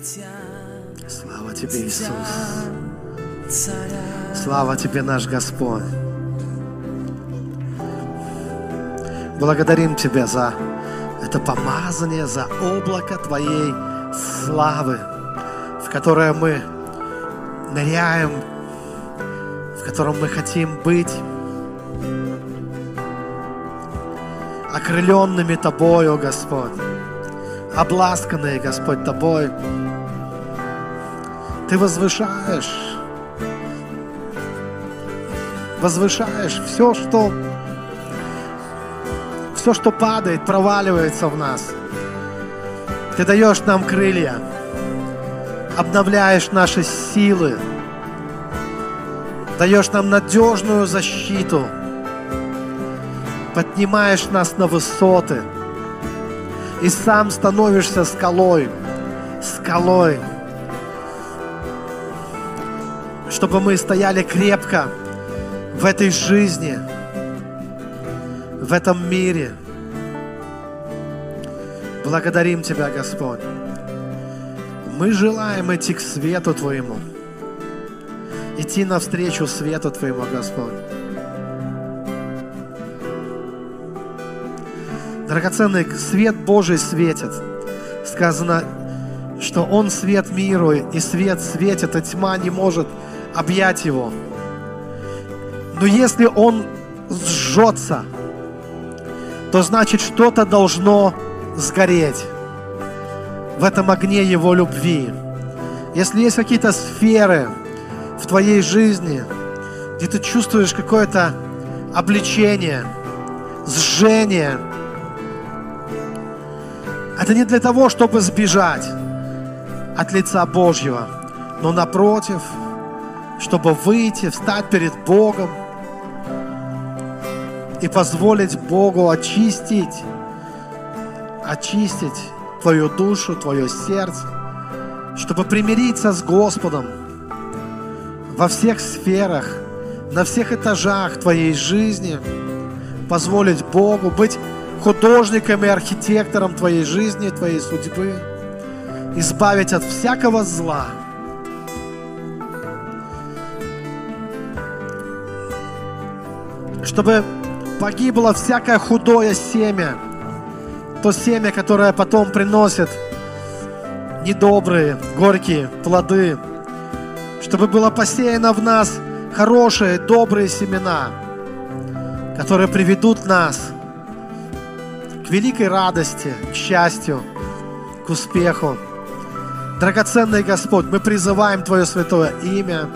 Слава Тебе, Иисус. Слава Тебе, наш Господь. Благодарим Тебя за это помазание, за облако Твоей славы, в которое мы ныряем, в котором мы хотим быть окрыленными Тобою, Господь, обласканные, Господь, Тобой. Ты возвышаешь, возвышаешь все, что все, что падает, проваливается в нас. Ты даешь нам крылья, обновляешь наши силы, даешь нам надежную защиту, поднимаешь нас на высоты и сам становишься скалой, скалой, чтобы мы стояли крепко в этой жизни, в этом мире. Благодарим Тебя, Господь. Мы желаем идти к свету Твоему, идти навстречу свету Твоему, Господь. Драгоценный свет Божий светит. Сказано, что Он свет миру, и свет светит, и тьма не может объять его. Но если Он сжется, то значит что-то должно сгореть в этом огне Его любви. Если есть какие-то сферы в твоей жизни, где ты чувствуешь какое-то обличение, сжение, это не для того, чтобы сбежать от лица Божьего, но напротив, чтобы выйти, встать перед Богом и позволить Богу очистить, очистить твою душу, твое сердце, чтобы примириться с Господом во всех сферах, на всех этажах твоей жизни, позволить Богу быть художником и архитектором твоей жизни, твоей судьбы, избавить от всякого зла. Чтобы погибло всякое худое семя, то семя, которое потом приносит недобрые, горькие плоды, чтобы было посеяно в нас хорошие, добрые семена, которые приведут нас – к великой радости, к счастью, к успеху. Драгоценный Господь, мы призываем Твое святое имя.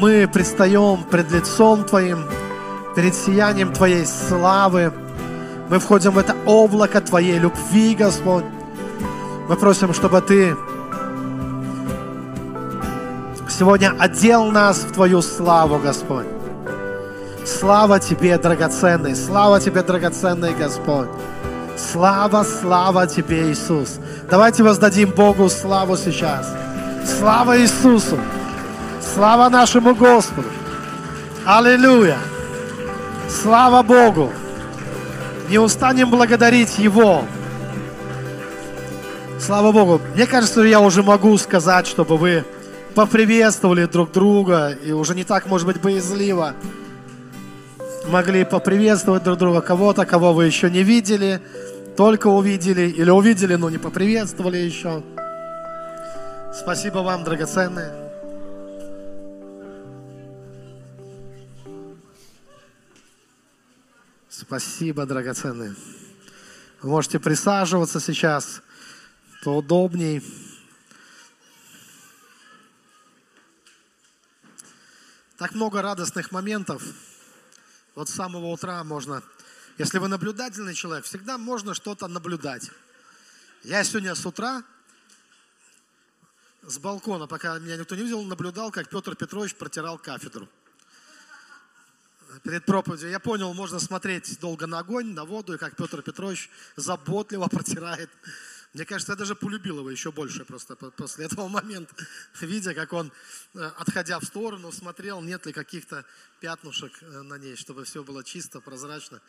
Мы предстаем пред лицом Твоим, перед сиянием Твоей славы. Мы входим в это облако Твоей любви, Господь. Мы просим, чтобы Ты сегодня одел нас в Твою славу, Господь. Слава Тебе, драгоценный, слава Тебе, драгоценный Господь. Слава, слава Тебе, Иисус. Давайте воздадим Богу славу сейчас. Слава Иисусу. Слава нашему Господу. Аллилуйя. Слава Богу. Не устанем благодарить Его. Слава Богу. Мне кажется, я уже могу сказать, чтобы вы поприветствовали друг друга и уже не так, может быть, боязливо могли поприветствовать друг друга, кого-то, кого вы еще не видели, только увидели, или увидели, но не поприветствовали еще. Спасибо вам, драгоценные. Спасибо, драгоценные. Вы можете присаживаться сейчас поудобней. Так много радостных моментов. Вот с самого утра можно, если вы наблюдательный человек, всегда можно что-то наблюдать. Я сегодня с утра с балкона, пока меня никто не видел, наблюдал, как Петр Петрович протирал кафедру. Перед проповедью я понял, можно смотреть долго на огонь, на воду, и как Петр Петрович заботливо протирает мне кажется, я даже полюбил его еще больше просто после этого момента, видя, как он, э, отходя в сторону, смотрел, нет ли каких-то пятнушек э, на ней, чтобы все было чисто, прозрачно.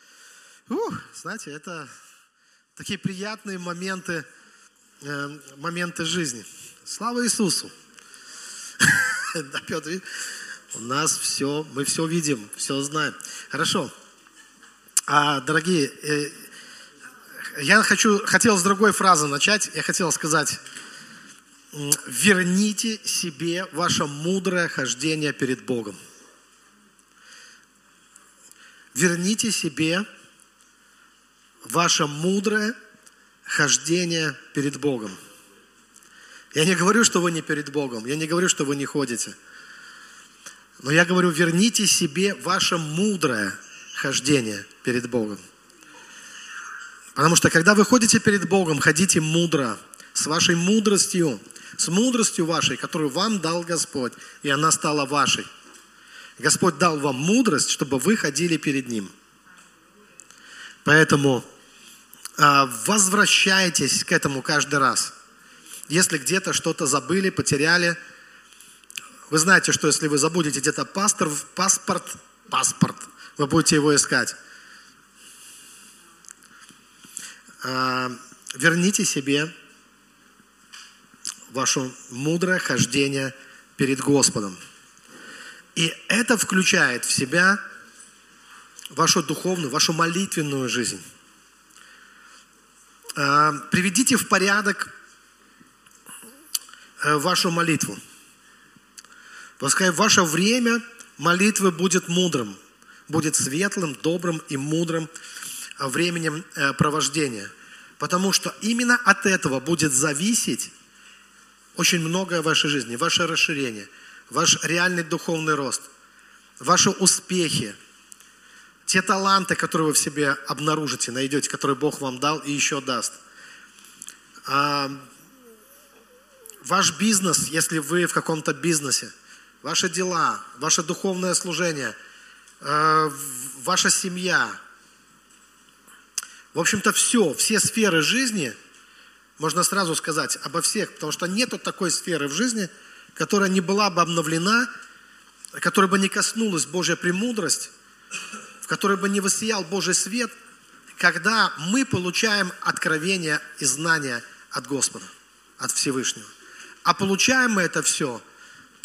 Ух, знаете, это такие приятные моменты, э, моменты жизни. Слава Иисусу! Да, Петр, у нас все, мы все видим, все знаем. Хорошо. А, дорогие, э, я хочу, хотел с другой фразы начать. Я хотел сказать, верните себе ваше мудрое хождение перед Богом. Верните себе ваше мудрое хождение перед Богом. Я не говорю, что вы не перед Богом, я не говорю, что вы не ходите. Но я говорю, верните себе ваше мудрое хождение перед Богом. Потому что когда вы ходите перед Богом, ходите мудро, с вашей мудростью, с мудростью вашей, которую вам дал Господь, и она стала вашей. Господь дал вам мудрость, чтобы вы ходили перед Ним. Поэтому а, возвращайтесь к этому каждый раз. Если где-то что-то забыли, потеряли, вы знаете, что если вы забудете где-то паспорт, паспорт, паспорт, вы будете его искать. А, верните себе ваше мудрое хождение перед Господом. И это включает в себя вашу духовную, вашу молитвенную жизнь. А, приведите в порядок Э, вашу молитву. Пускай ваше время молитвы будет мудрым, будет светлым, добрым и мудрым э, временем э, провождения. Потому что именно от этого будет зависеть очень многое в вашей жизни, ваше расширение, ваш реальный духовный рост, ваши успехи, те таланты, которые вы в себе обнаружите, найдете, которые Бог вам дал и еще даст. А, ваш бизнес, если вы в каком-то бизнесе, ваши дела, ваше духовное служение, э, ваша семья, в общем-то все, все сферы жизни, можно сразу сказать обо всех, потому что нет такой сферы в жизни, которая не была бы обновлена, которая бы не коснулась Божья премудрость, в которой бы не воссиял Божий свет, когда мы получаем откровение и знания от Господа, от Всевышнего. А получаем мы это все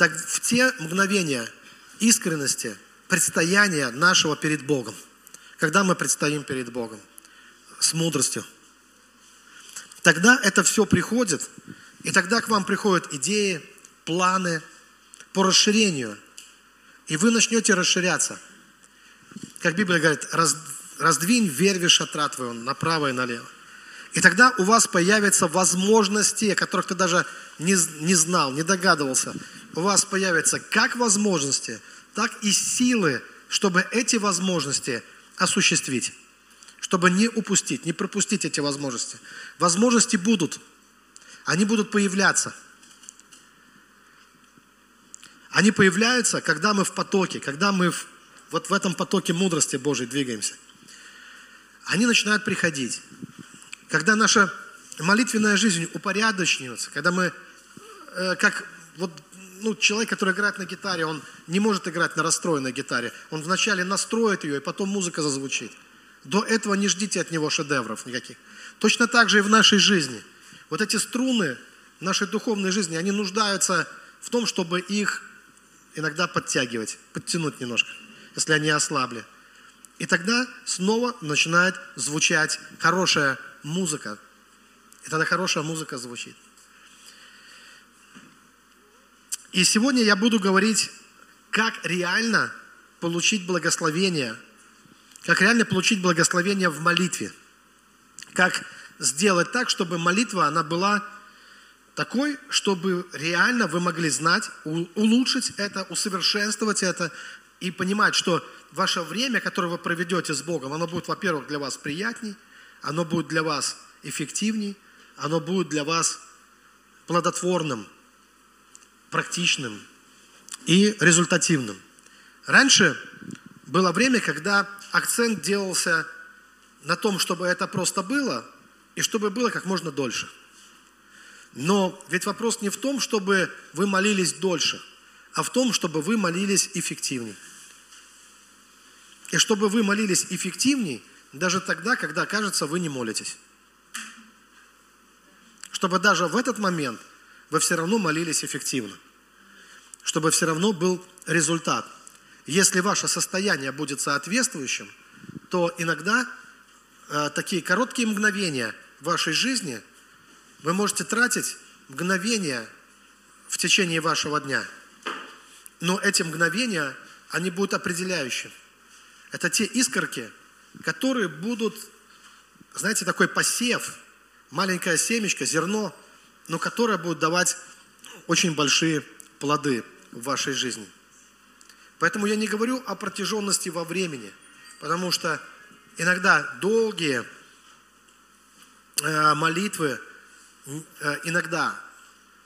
так в те мгновения искренности, предстояния нашего перед Богом. Когда мы предстоим перед Богом с мудростью. Тогда это все приходит, и тогда к вам приходят идеи, планы по расширению. И вы начнете расширяться. Как Библия говорит, раздвинь верви шатра твоего направо и налево. И тогда у вас появятся возможности, о которых ты даже не, не знал, не догадывался. У вас появятся как возможности, так и силы, чтобы эти возможности осуществить. Чтобы не упустить, не пропустить эти возможности. Возможности будут. Они будут появляться. Они появляются, когда мы в потоке, когда мы в, вот в этом потоке мудрости Божьей двигаемся. Они начинают приходить. Когда наша молитвенная жизнь упорядочивается, когда мы, э, как вот ну, человек, который играет на гитаре, он не может играть на расстроенной гитаре. Он вначале настроит ее, и потом музыка зазвучит. До этого не ждите от него шедевров никаких. Точно так же и в нашей жизни. Вот эти струны нашей духовной жизни, они нуждаются в том, чтобы их иногда подтягивать, подтянуть немножко, если они ослабли. И тогда снова начинает звучать хорошая музыка. И тогда хорошая музыка звучит. И сегодня я буду говорить, как реально получить благословение, как реально получить благословение в молитве. Как сделать так, чтобы молитва, она была такой, чтобы реально вы могли знать, улучшить это, усовершенствовать это и понимать, что ваше время, которое вы проведете с Богом, оно будет, во-первых, для вас приятней – оно будет для вас эффективней, оно будет для вас плодотворным, практичным и результативным. Раньше было время, когда акцент делался на том, чтобы это просто было, и чтобы было как можно дольше. Но ведь вопрос не в том, чтобы вы молились дольше, а в том, чтобы вы молились эффективнее. И чтобы вы молились эффективнее, даже тогда, когда, кажется, вы не молитесь. Чтобы даже в этот момент вы все равно молились эффективно. Чтобы все равно был результат. Если ваше состояние будет соответствующим, то иногда э, такие короткие мгновения в вашей жизни вы можете тратить мгновения в течение вашего дня. Но эти мгновения, они будут определяющими. Это те искорки, которые будут, знаете, такой посев, маленькое семечко, зерно, но которое будет давать очень большие плоды в вашей жизни. Поэтому я не говорю о протяженности во времени, потому что иногда долгие э, молитвы, э, иногда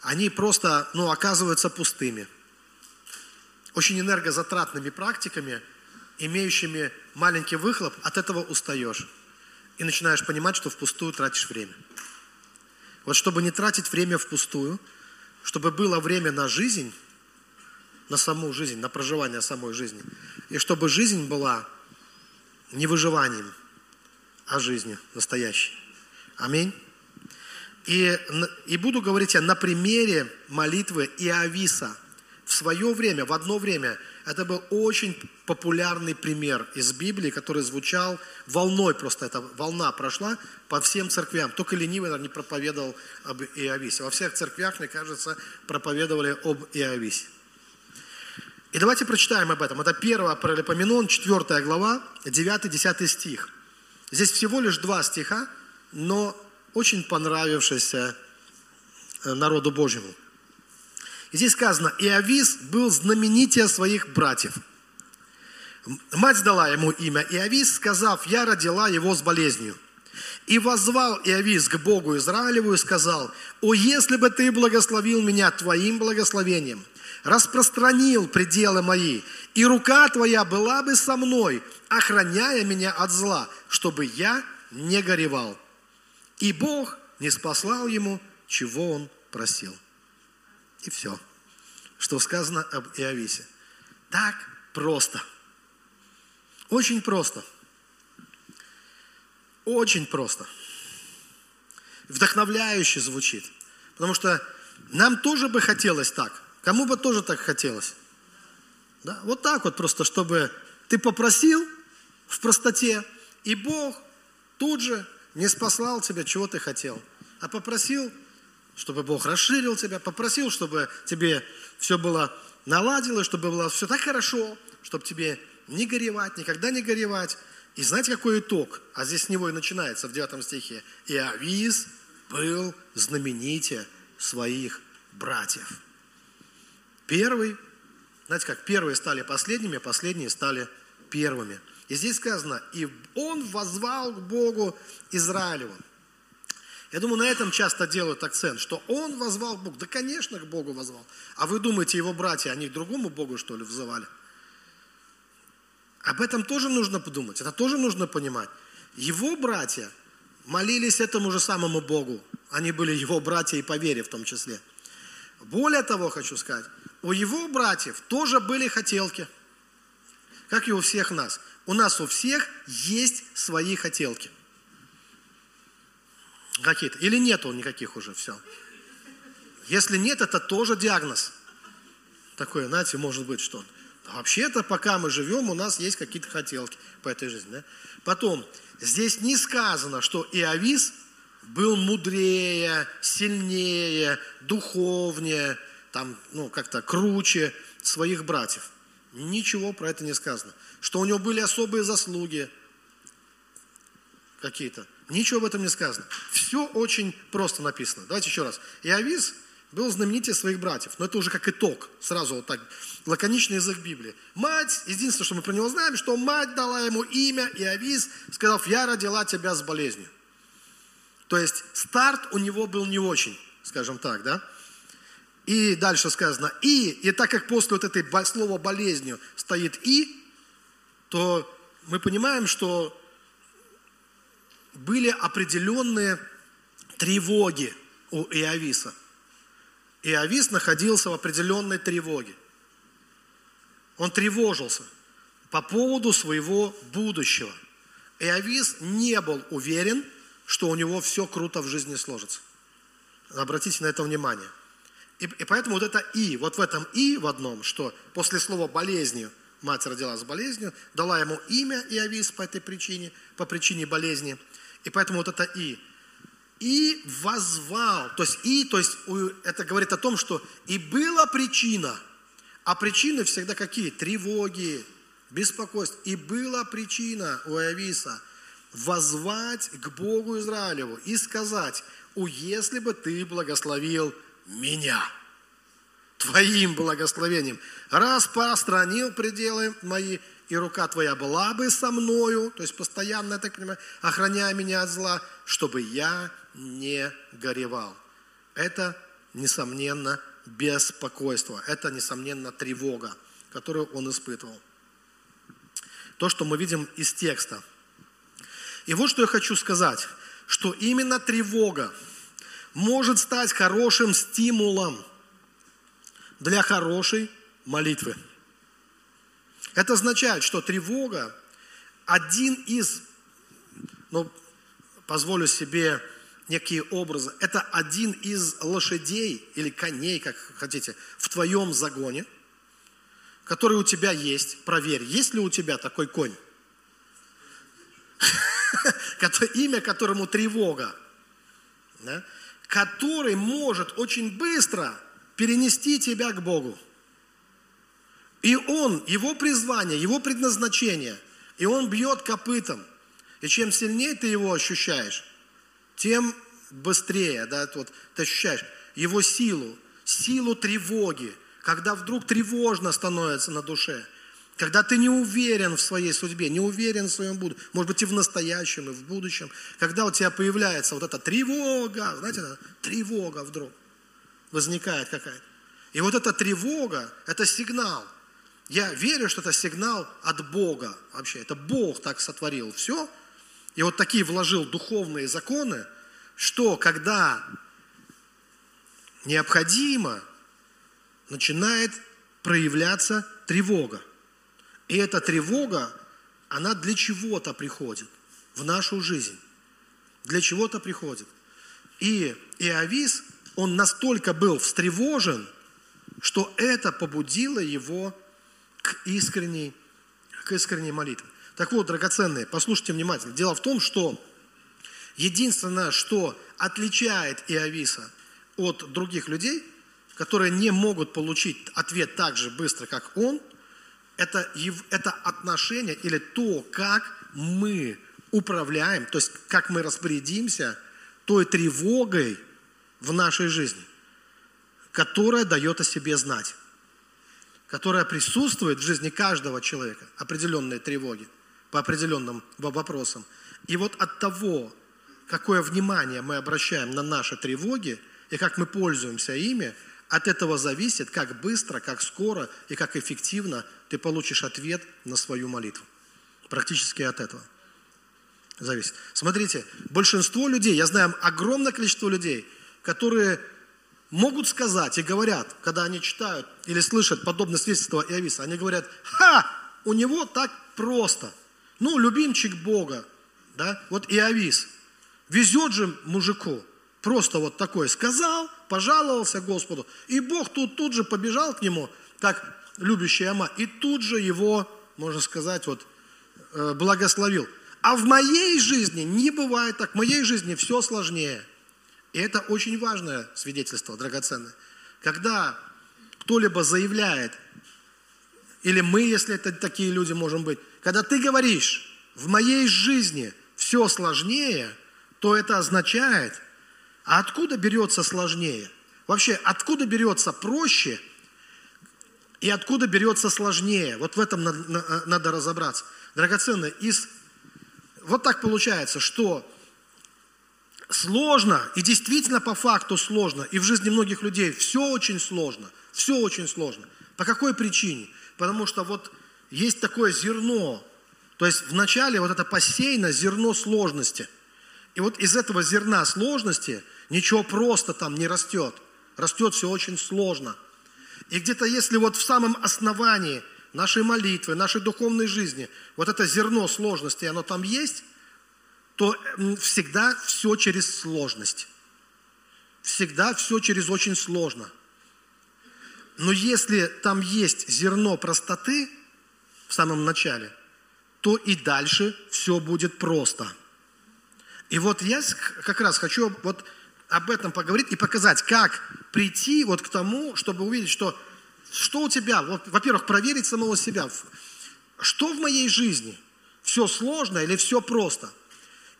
они просто ну, оказываются пустыми. Очень энергозатратными практиками – имеющими маленький выхлоп, от этого устаешь. И начинаешь понимать, что впустую тратишь время. Вот чтобы не тратить время впустую, чтобы было время на жизнь, на саму жизнь, на проживание самой жизни, и чтобы жизнь была не выживанием, а жизнью настоящей. Аминь. И, и буду говорить я на примере молитвы Иовиса. В свое время, в одно время – это был очень популярный пример из Библии, который звучал волной, просто эта волна прошла по всем церквям. Только ленивый, наверное, не проповедовал об Иовисе. Во всех церквях, мне кажется, проповедовали об Иовисе. И давайте прочитаем об этом. Это 1 Паралипоменон, 4 глава, 9-10 стих. Здесь всего лишь два стиха, но очень понравившиеся э, народу Божьему. Здесь сказано, Иовис был знаменитее своих братьев. Мать дала ему имя Иовис, сказав, я родила его с болезнью. И возвал Иовис к Богу Израилеву и сказал, «О, если бы ты благословил меня твоим благословением, распространил пределы мои, и рука твоя была бы со мной, охраняя меня от зла, чтобы я не горевал». И Бог не спаслал ему, чего он просил. И все, что сказано об Иовисе. Так просто. Очень просто. Очень просто. Вдохновляюще звучит. Потому что нам тоже бы хотелось так. Кому бы тоже так хотелось. Да? Вот так вот просто, чтобы ты попросил в простоте, и Бог тут же не спаслал тебя, чего ты хотел, а попросил чтобы Бог расширил тебя, попросил, чтобы тебе все было наладилось, чтобы было все так хорошо, чтобы тебе не горевать, никогда не горевать. И знаете, какой итог? А здесь с него и начинается в 9 стихе. И Авис был знаменитее своих братьев. Первый, знаете как, первые стали последними, последние стали первыми. И здесь сказано, и он возвал к Богу Израилеву. Я думаю, на этом часто делают акцент, что он возвал к. Да, конечно, к Богу возвал. А вы думаете, его братья, они к другому Богу, что ли, взывали? Об этом тоже нужно подумать, это тоже нужно понимать. Его братья молились этому же самому Богу. Они были его братья и по вере в том числе. Более того, хочу сказать, у его братьев тоже были хотелки, как и у всех нас. У нас у всех есть свои хотелки. Какие-то. Или нету никаких уже, все. Если нет, это тоже диагноз. Такое, знаете, может быть, что вообще-то, пока мы живем, у нас есть какие-то хотелки по этой жизни. Да? Потом, здесь не сказано, что Иовис был мудрее, сильнее, духовнее, там, ну, как-то круче своих братьев. Ничего про это не сказано. Что у него были особые заслуги какие-то. Ничего об этом не сказано. Все очень просто написано. Давайте еще раз. Иовис был знаменитее своих братьев. Но это уже как итог. Сразу вот так. Лаконичный язык Библии. Мать, единственное, что мы про него знаем, что мать дала ему имя Иовис, сказав, я родила тебя с болезнью. То есть старт у него был не очень, скажем так, да? И дальше сказано «и», и так как после вот этой слова «болезнью» стоит «и», то мы понимаем, что были определенные тревоги у Иовиса. Иовис находился в определенной тревоге. Он тревожился по поводу своего будущего. Иовис не был уверен, что у него все круто в жизни сложится. Обратите на это внимание. И, и поэтому вот это «и», вот в этом «и» в одном, что после слова «болезнью» мать родила с болезнью, дала ему имя Иовис по этой причине, по причине болезни. И поэтому вот это «и». И возвал, то есть «и», то есть это говорит о том, что и была причина, а причины всегда какие? Тревоги, беспокойство. И была причина у Иовиса возвать к Богу Израилеву и сказать, «У, если бы ты благословил меня» Твоим благословением распространил пределы мои, и рука Твоя была бы со мною, то есть постоянно, я так понимаю, охраняя меня от зла, чтобы я не горевал. Это, несомненно, беспокойство, это, несомненно, тревога, которую он испытывал. То, что мы видим из текста. И вот что я хочу сказать, что именно тревога может стать хорошим стимулом – для хорошей молитвы. Это означает, что тревога один из, ну, позволю себе некие образы, это один из лошадей или коней, как хотите, в твоем загоне, который у тебя есть. Проверь, есть ли у тебя такой конь, имя которому тревога, который может очень быстро перенести тебя к Богу. И Он, Его призвание, Его предназначение, и Он бьет копытом. И чем сильнее ты его ощущаешь, тем быстрее да, вот, ты ощущаешь его силу, силу тревоги, когда вдруг тревожно становится на душе, когда ты не уверен в своей судьбе, не уверен в своем будущем, может быть и в настоящем, и в будущем, когда у тебя появляется вот эта тревога, знаете, тревога вдруг – возникает какая-то. И вот эта тревога, это сигнал. Я верю, что это сигнал от Бога вообще. Это Бог так сотворил все. И вот такие вложил духовные законы, что когда необходимо, начинает проявляться тревога. И эта тревога, она для чего-то приходит в нашу жизнь. Для чего-то приходит. И Иовис он настолько был встревожен, что это побудило его к искренней, к искренней молитве. Так вот, драгоценные, послушайте внимательно. Дело в том, что единственное, что отличает Иовиса от других людей, которые не могут получить ответ так же быстро, как он, это, это отношение или то, как мы управляем, то есть как мы распорядимся той тревогой, в нашей жизни, которая дает о себе знать, которая присутствует в жизни каждого человека, определенные тревоги по определенным вопросам. И вот от того, какое внимание мы обращаем на наши тревоги и как мы пользуемся ими, от этого зависит, как быстро, как скоро и как эффективно ты получишь ответ на свою молитву. Практически от этого зависит. Смотрите, большинство людей, я знаю огромное количество людей, которые могут сказать и говорят, когда они читают или слышат подобное свидетельство Иовиса, они говорят, ха, у него так просто. Ну, любимчик Бога, да, вот Иовис, везет же мужику, просто вот такой сказал, пожаловался Господу, и Бог тут, тут же побежал к нему, как любящая мать, и тут же его, можно сказать, вот, э, благословил. А в моей жизни не бывает так, в моей жизни все сложнее – и это очень важное свидетельство, драгоценное. Когда кто-либо заявляет, или мы, если это такие люди можем быть, когда ты говоришь, в моей жизни все сложнее, то это означает, а откуда берется сложнее? Вообще, откуда берется проще и откуда берется сложнее? Вот в этом надо, разобраться. Драгоценное, из... вот так получается, что сложно, и действительно по факту сложно, и в жизни многих людей все очень сложно, все очень сложно. По какой причине? Потому что вот есть такое зерно, то есть вначале вот это посеяно зерно сложности. И вот из этого зерна сложности ничего просто там не растет. Растет все очень сложно. И где-то если вот в самом основании нашей молитвы, нашей духовной жизни, вот это зерно сложности, оно там есть, то всегда все через сложность. Всегда все через очень сложно. Но если там есть зерно простоты в самом начале, то и дальше все будет просто. И вот я как раз хочу вот об этом поговорить и показать, как прийти вот к тому, чтобы увидеть, что, что у тебя, вот, во-первых, проверить самого себя, что в моей жизни, все сложно или все просто –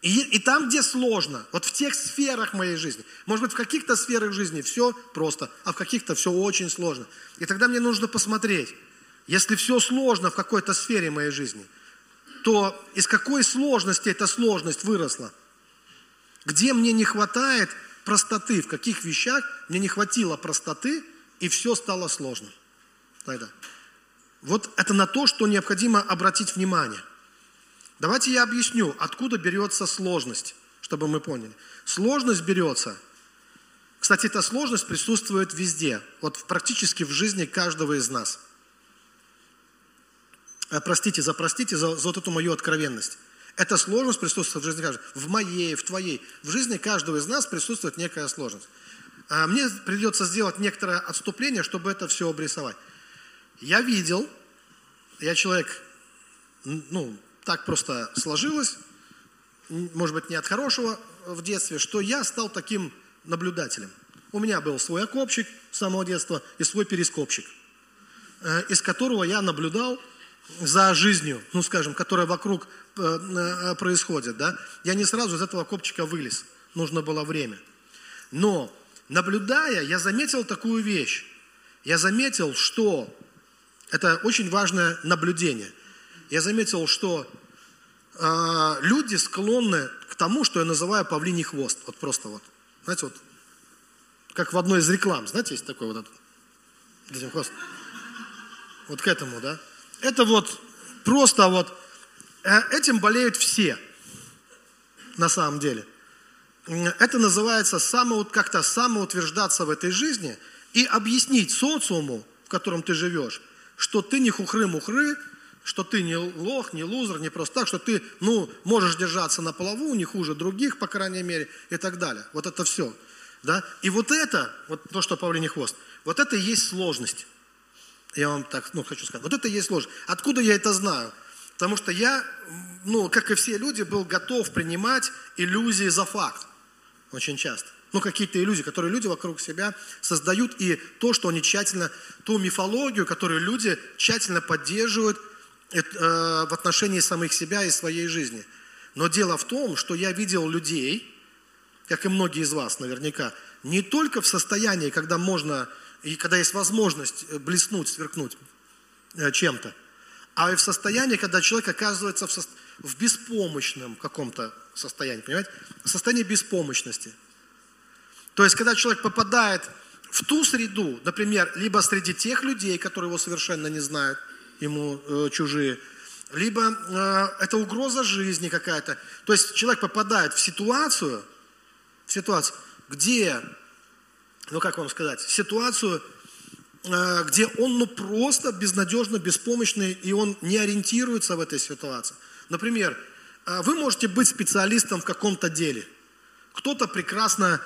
и, и там, где сложно, вот в тех сферах моей жизни, может быть, в каких-то сферах жизни все просто, а в каких-то все очень сложно. И тогда мне нужно посмотреть, если все сложно в какой-то сфере моей жизни, то из какой сложности эта сложность выросла? Где мне не хватает простоты, в каких вещах мне не хватило простоты, и все стало сложно. Тогда. Вот это на то, что необходимо обратить внимание – Давайте я объясню, откуда берется сложность, чтобы мы поняли. Сложность берется, кстати, эта сложность присутствует везде, вот практически в жизни каждого из нас. Э, простите, запростите за, за вот эту мою откровенность. Эта сложность присутствует в жизни каждого. В моей, в твоей. В жизни каждого из нас присутствует некая сложность. А мне придется сделать некоторое отступление, чтобы это все обрисовать. Я видел, я человек, ну, так просто сложилось, может быть, не от хорошего в детстве, что я стал таким наблюдателем. У меня был свой окопчик с самого детства и свой перископчик, э, из которого я наблюдал за жизнью, ну, скажем, которая вокруг э, э, происходит. Да? Я не сразу из этого окопчика вылез, нужно было время. Но, наблюдая, я заметил такую вещь. Я заметил, что это очень важное наблюдение – я заметил, что э, люди склонны к тому, что я называю павлиний хвост. Вот просто вот. Знаете, вот как в одной из реклам, знаете, есть такой вот этот, хвост. Вот к этому, да. Это вот просто вот, э, этим болеют все, на самом деле. Это называется само, как-то самоутверждаться в этой жизни и объяснить социуму, в котором ты живешь, что ты не хухры-мухры, что ты не лох, не лузер, не просто так, что ты, ну, можешь держаться на плаву, не хуже других, по крайней мере, и так далее. Вот это все. Да? И вот это, вот то, что павлиний хвост, вот это и есть сложность. Я вам так, ну, хочу сказать. Вот это и есть сложность. Откуда я это знаю? Потому что я, ну, как и все люди, был готов принимать иллюзии за факт. Очень часто. Ну, какие-то иллюзии, которые люди вокруг себя создают, и то, что они тщательно, ту мифологию, которую люди тщательно поддерживают – в отношении самих себя и своей жизни. Но дело в том, что я видел людей, как и многие из вас наверняка, не только в состоянии, когда можно, и когда есть возможность э, блеснуть, сверкнуть э, чем-то, а и в состоянии, когда человек оказывается в, со... в беспомощном каком-то состоянии, понимаете? В состоянии беспомощности. То есть, когда человек попадает в ту среду, например, либо среди тех людей, которые его совершенно не знают, ему э, чужие, либо э, это угроза жизни какая-то. То есть человек попадает в ситуацию, в ситуацию, где, ну как вам сказать, ситуацию, э, где он ну просто безнадежно, беспомощный, и он не ориентируется в этой ситуации. Например, э, вы можете быть специалистом в каком-то деле. Кто-то прекрасно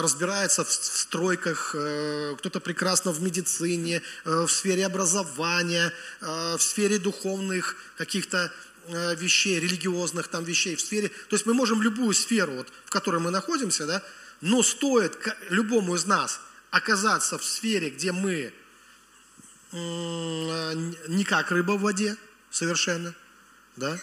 разбирается в стройках, э, кто-то прекрасно в медицине, э, в сфере образования, в сфере духовных каких-то вещей, религиозных там вещей, в сфере, то есть мы можем любую сферу, вот, в которой мы находимся, да, но стоит любому из нас оказаться в сфере, где мы не как рыба в воде совершенно, да,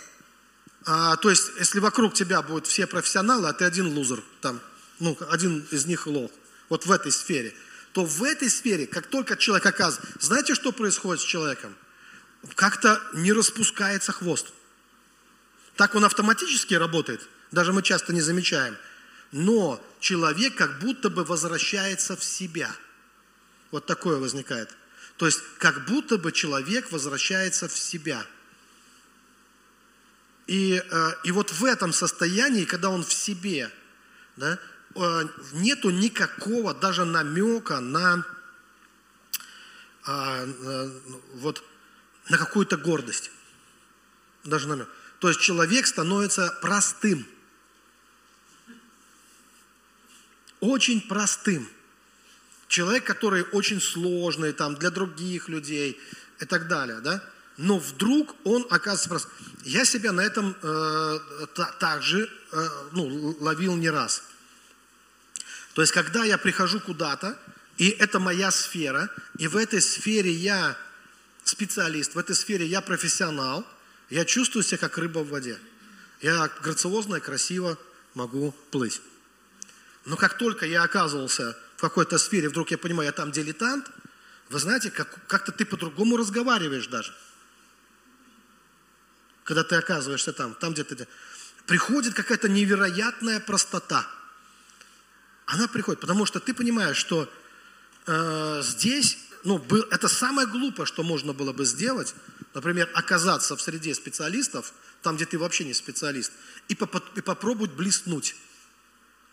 а, то есть если вокруг тебя будут все профессионалы, а ты один лузер там, ну, один из них лох, вот в этой сфере, то в этой сфере, как только человек оказывается, знаете, что происходит с человеком? Как-то не распускается хвост. Так он автоматически работает, даже мы часто не замечаем. Но человек как будто бы возвращается в себя. Вот такое возникает. То есть, как будто бы человек возвращается в себя. И, э, и вот в этом состоянии, когда он в себе, да, нету никакого даже намека на, а, вот, на какую-то гордость. Даже намек. То есть человек становится простым. Очень простым. человек, который очень сложный там, для других людей и так далее, да? но вдруг он оказывается просто... Я себя на этом э, также э, ну, ловил не раз. То есть, когда я прихожу куда-то, и это моя сфера, и в этой сфере я специалист, в этой сфере я профессионал, я чувствую себя как рыба в воде. Я грациозно и красиво могу плыть. Но как только я оказывался в какой-то сфере, вдруг я понимаю, я там дилетант, вы знаете, как, как-то ты по-другому разговариваешь даже – когда ты оказываешься там, там где ты... Приходит какая-то невероятная простота. Она приходит, потому что ты понимаешь, что э, здесь, ну, был, это самое глупое, что можно было бы сделать, например, оказаться в среде специалистов, там, где ты вообще не специалист, и, поп- и попробовать блеснуть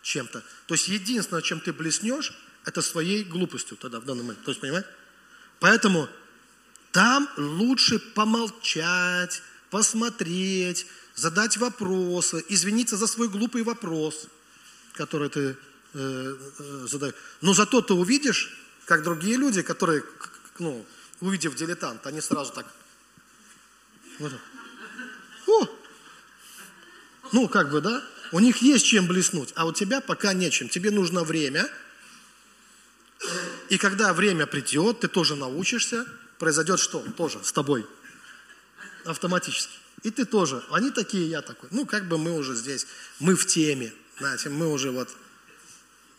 чем-то. То есть единственное, чем ты блеснешь, это своей глупостью тогда в данный момент. То есть, понимаете? Поэтому там лучше помолчать, посмотреть, задать вопросы, извиниться за свой глупый вопрос, который ты э, э, задаешь. Но зато ты увидишь, как другие люди, которые, ну, увидев дилетант, они сразу так. О! Ну, как бы, да? У них есть чем блеснуть, а у тебя пока нечем. Тебе нужно время. И когда время придет, ты тоже научишься, произойдет что? Тоже с тобой автоматически. И ты тоже. Они такие, я такой. Ну, как бы мы уже здесь, мы в теме, знаете, мы уже вот,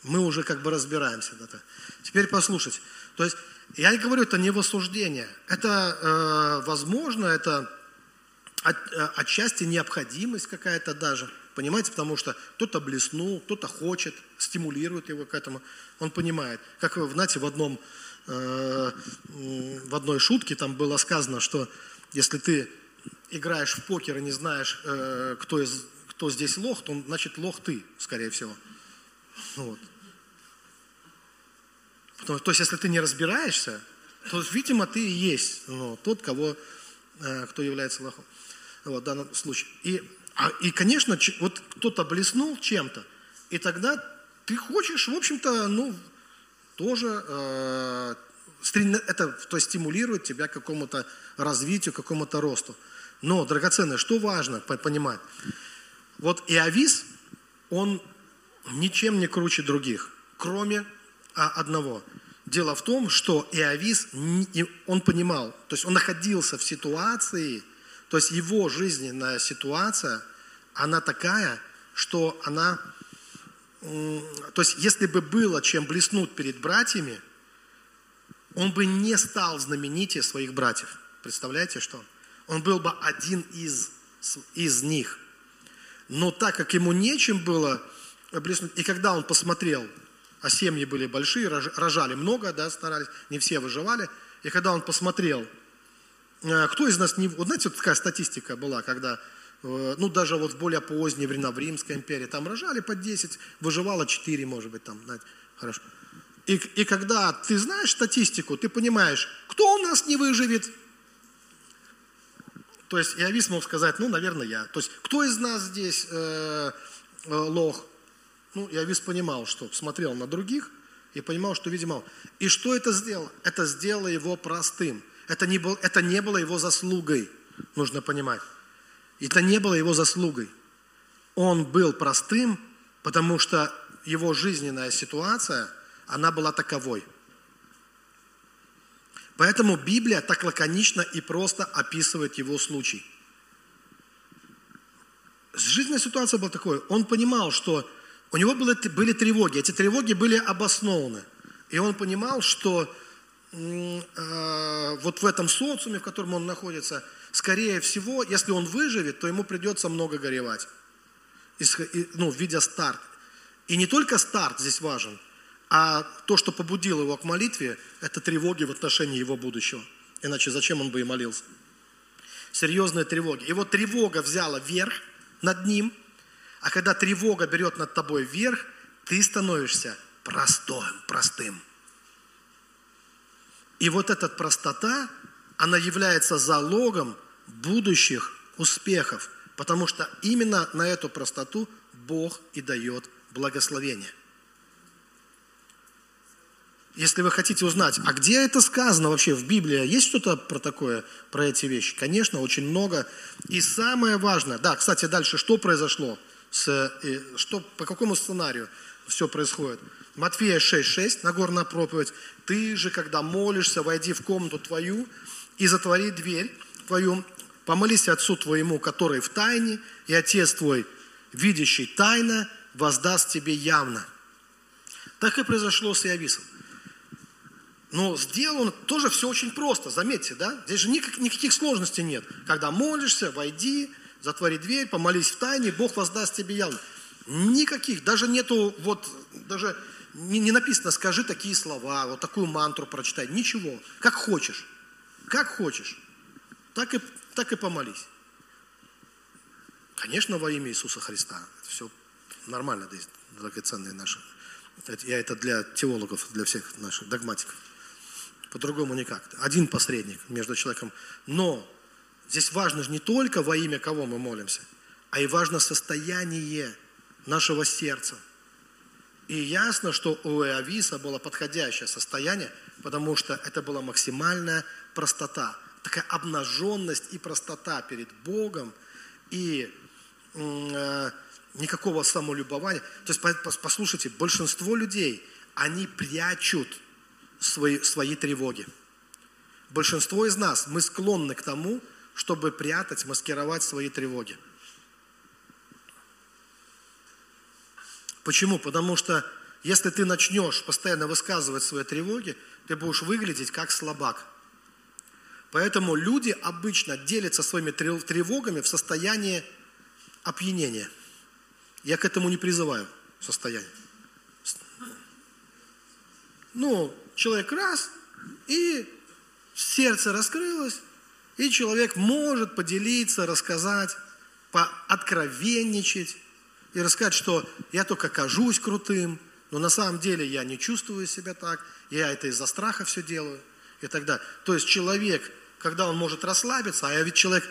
мы уже как бы разбираемся. Да, -то. Теперь послушать. То есть, я не говорю, это не в. Это, э, возможно, это от, э, отчасти необходимость какая-то даже. Понимаете, потому что кто-то блеснул, кто-то хочет, стимулирует его к этому. Он понимает. Как, вы знаете, в одном, э, в одной шутке там было сказано, что если ты играешь в покер и не знаешь, э, кто, из, кто здесь лох, то значит лох ты, скорее всего. Вот. Потому, то есть, если ты не разбираешься, то, видимо, ты и есть ну, тот, кого, э, кто является лохом. Вот, в данном случае. И, а, и конечно, вот кто-то блеснул чем-то, и тогда ты хочешь, в общем-то, ну, тоже э, это то есть, стимулирует тебя к какому-то развитию, к какому-то росту. Но, драгоценное, что важно понимать? Вот Иовис, он ничем не круче других, кроме одного. Дело в том, что Иовис, он понимал, то есть он находился в ситуации, то есть его жизненная ситуация, она такая, что она, то есть если бы было чем блеснуть перед братьями, он бы не стал знаменитее своих братьев. Представляете, что? Он был бы один из, из них. Но так как ему нечем было блеснуть, и когда он посмотрел, а семьи были большие, рожали много, да, старались, не все выживали, и когда он посмотрел, э, кто из нас не... Вот знаете, вот такая статистика была, когда, э, ну, даже вот в более поздние времена в Римской империи, там рожали по 10, выживало 4, может быть, там, знаете, хорошо. И, и когда ты знаешь статистику, ты понимаешь, кто у нас не выживет. То есть Иовис мог сказать, ну, наверное, я. То есть кто из нас здесь э, э, лох? Ну, Иовис понимал, что смотрел на других и понимал, что, видимо, и что это сделало? Это сделало его простым. Это не, был, это не было его заслугой, нужно понимать. Это не было его заслугой. Он был простым, потому что его жизненная ситуация – она была таковой. Поэтому Библия так лаконично и просто описывает его случай. Жизненная ситуация была такой. Он понимал, что у него были, были тревоги. Эти тревоги были обоснованы. И он понимал, что э, вот в этом социуме, в котором он находится, скорее всего, если он выживет, то ему придется много горевать. ну, видя старт. И не только старт здесь важен, а то, что побудило его к молитве, это тревоги в отношении его будущего. Иначе зачем он бы и молился? Серьезные тревоги. И вот тревога взяла верх над ним, а когда тревога берет над тобой верх, ты становишься простым, простым. И вот эта простота, она является залогом будущих успехов, потому что именно на эту простоту Бог и дает благословение – если вы хотите узнать, а где это сказано вообще в Библии, есть что-то про такое, про эти вещи? Конечно, очень много. И самое важное, да, кстати, дальше что произошло? С, что, по какому сценарию все происходит? Матфея 6,6, Нагорная проповедь. Ты же, когда молишься, войди в комнату твою и затвори дверь твою, помолись Отцу твоему, который в тайне, и Отец твой, видящий тайно, воздаст тебе явно. Так и произошло с Иовисом. Но сделал он тоже все очень просто, заметьте, да? Здесь же никак, никаких сложностей нет. Когда молишься, войди, затвори дверь, помолись в тайне, Бог воздаст тебе явно. Никаких, даже нету, вот, даже не, не написано, скажи такие слова, вот такую мантру прочитай, ничего. Как хочешь, как хочешь, так и, так и помолись. Конечно, во имя Иисуса Христа. Все нормально, здесь драгоценные наши. Я это для теологов, для всех наших догматиков. По-другому никак. Один посредник между человеком. Но здесь важно же не только во имя кого мы молимся, а и важно состояние нашего сердца. И ясно, что у Иовиса было подходящее состояние, потому что это была максимальная простота, такая обнаженность и простота перед Богом, и э, никакого самолюбования. То есть, послушайте, большинство людей, они прячут свои, свои тревоги. Большинство из нас, мы склонны к тому, чтобы прятать, маскировать свои тревоги. Почему? Потому что если ты начнешь постоянно высказывать свои тревоги, ты будешь выглядеть как слабак. Поэтому люди обычно делятся своими тревогами в состоянии опьянения. Я к этому не призываю состояние. Ну, человек раз, и сердце раскрылось, и человек может поделиться, рассказать, пооткровенничать и рассказать, что я только кажусь крутым, но на самом деле я не чувствую себя так, я это из-за страха все делаю и так далее. То есть человек, когда он может расслабиться, а я ведь человек,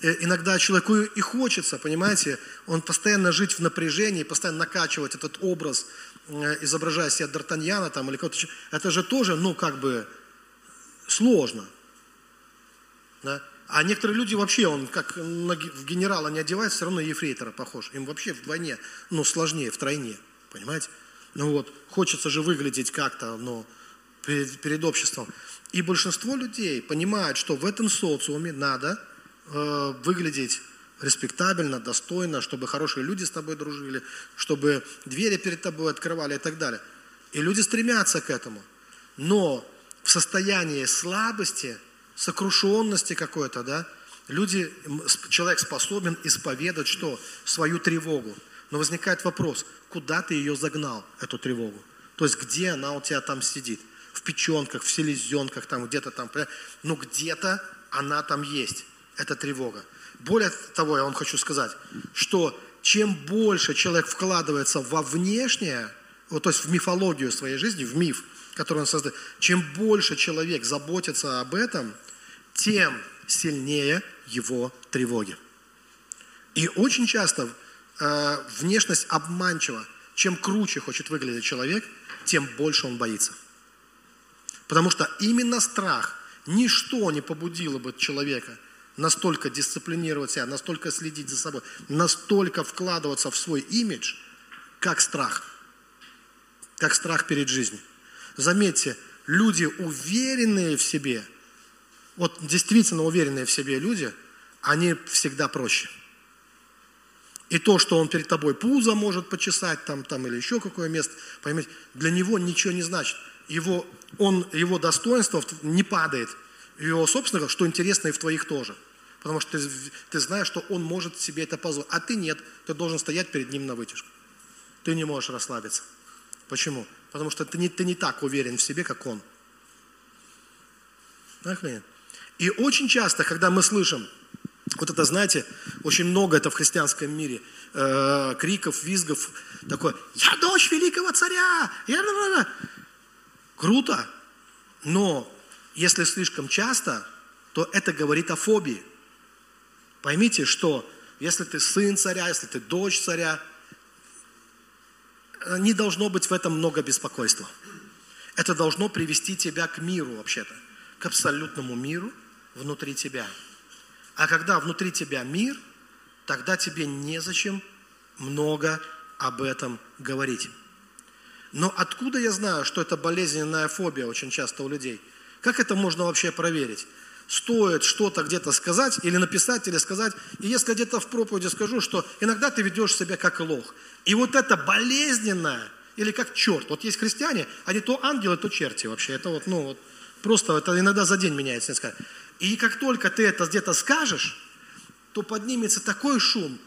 э, иногда человеку и хочется, понимаете, он постоянно жить в напряжении, постоянно накачивать этот образ Э, изображая себя Д'Артаньяна там, или кого-то это же тоже, ну, как бы, сложно. Да? А некоторые люди вообще, он как в генерала не одевается, все равно ефрейтора похож. Им вообще вдвойне, ну, сложнее, втройне, понимаете? Ну вот, хочется же выглядеть как-то, ну, перед, перед обществом. И большинство людей понимают, что в этом социуме надо э, выглядеть респектабельно, достойно, чтобы хорошие люди с тобой дружили, чтобы двери перед тобой открывали и так далее. И люди стремятся к этому. Но в состоянии слабости, сокрушенности какой-то, да, люди, человек способен исповедать что? Свою тревогу. Но возникает вопрос, куда ты ее загнал, эту тревогу? То есть где она у тебя там сидит? В печенках, в селезенках, там где-то там. Ну где-то она там есть, эта тревога. Более того, я вам хочу сказать, что чем больше человек вкладывается во внешнее, вот, то есть в мифологию своей жизни, в миф, который он создает, чем больше человек заботится об этом, тем сильнее его тревоги. И очень часто э, внешность обманчива. Чем круче хочет выглядеть человек, тем больше он боится. Потому что именно страх, ничто не побудило бы человека – настолько дисциплинировать себя, настолько следить за собой, настолько вкладываться в свой имидж, как страх. Как страх перед жизнью. Заметьте, люди, уверенные в себе, вот действительно уверенные в себе люди, они всегда проще. И то, что он перед тобой пузо может почесать там, там или еще какое место, поймите, для него ничего не значит. Его, он, его достоинство не падает. Его собственно, что интересно и в твоих тоже – Потому что ты, ты знаешь, что он может себе это позволить. А ты нет. Ты должен стоять перед ним на вытяжку. Ты не можешь расслабиться. Почему? Потому что ты не, ты не так уверен в себе, как он. Так нет? И очень часто, когда мы слышим, вот это, знаете, очень много это в христианском мире, э, криков, визгов, такое, я дочь великого царя, я... Круто, но если слишком часто, то это говорит о фобии. Поймите, что если ты сын царя, если ты дочь царя, не должно быть в этом много беспокойства. это должно привести тебя к миру вообще-то, к абсолютному миру внутри тебя. А когда внутри тебя мир, тогда тебе незачем много об этом говорить. Но откуда я знаю, что это болезненная фобия очень часто у людей? Как это можно вообще проверить? Стоит что-то где-то сказать или написать, или сказать. И если где-то в проповеди скажу, что иногда ты ведешь себя как лох. И вот это болезненное, или как черт. Вот есть христиане, они то ангелы, то черти вообще. Это вот, ну, вот, просто это иногда за день меняется. И как только ты это где-то скажешь, то поднимется такой шум,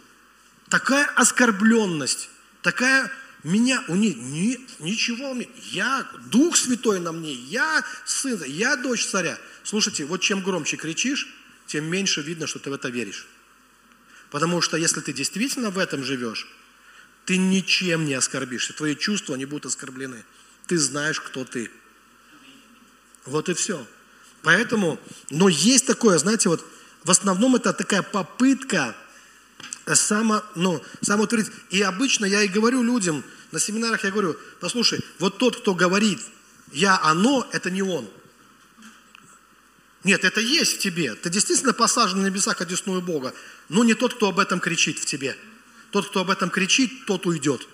такая оскорбленность, такая меня, у них нет, ничего, я, Дух Святой на мне, я сын, я дочь царя. Слушайте, вот чем громче кричишь, тем меньше видно, что ты в это веришь. Потому что если ты действительно в этом живешь, ты ничем не оскорбишься, твои чувства не будут оскорблены. Ты знаешь, кто ты. Вот и все. Поэтому, но есть такое, знаете, вот в основном это такая попытка само, ну, самоутвердить. И обычно я и говорю людям, на семинарах я говорю, послушай, вот тот, кто говорит, я оно, это не он. Нет, это есть в тебе. Ты действительно посажен на небесах одесную Бога, но не тот, кто об этом кричит в тебе. Тот, кто об этом кричит, тот уйдет.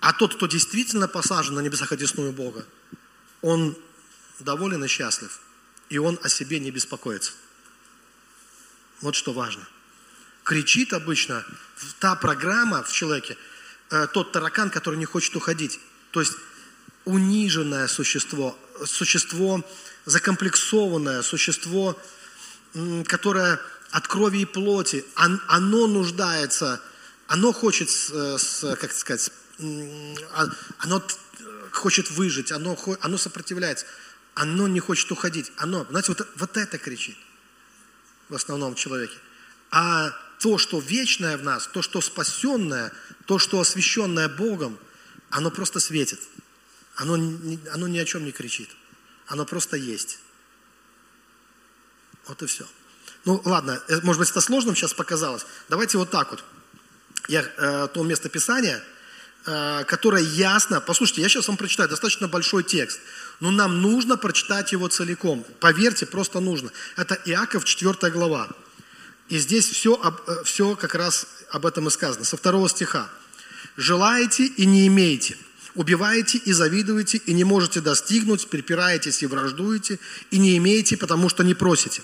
А тот, кто действительно посажен на небесах одесную Бога, он доволен и счастлив, и он о себе не беспокоится. Вот что важно – кричит обычно та программа в человеке, э, тот таракан, который не хочет уходить. То есть униженное существо, существо закомплексованное, существо, которое от крови и плоти, оно нуждается, оно хочет, как сказать, а, оно хочет выжить, оно, оно сопротивляется, оно не хочет уходить. Оно, знаете, вот, вот это кричит в основном человеке. А то, что вечное в нас, то, что спасенное, то, что освященное Богом, оно просто светит. Оно, оно ни о чем не кричит. Оно просто есть. Вот и все. Ну ладно, э, может быть это сложным сейчас показалось. Давайте вот так вот. Я э, то место Писания, э, которое ясно, послушайте, я сейчас вам прочитаю достаточно большой текст, но нам нужно прочитать его целиком. Поверьте, просто нужно. Это Иаков 4 глава. И здесь все, э, все как раз об этом и сказано. Со второго стиха. «Желаете и не имеете, убиваете и завидуете, и не можете достигнуть, припираетесь и враждуете, и не имеете, потому что не просите.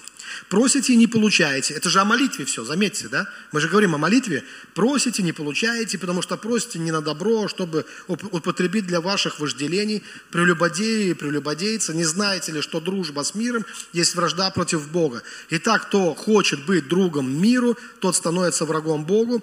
Просите и не получаете. Это же о молитве все, заметьте, да? Мы же говорим о молитве. Просите, не получаете, потому что просите не на добро, чтобы употребить для ваших вожделений. Прелюбодеи и прелюбодейцы, не знаете ли, что дружба с миром есть вражда против Бога? Итак, кто хочет быть другом миру, тот становится врагом Богу.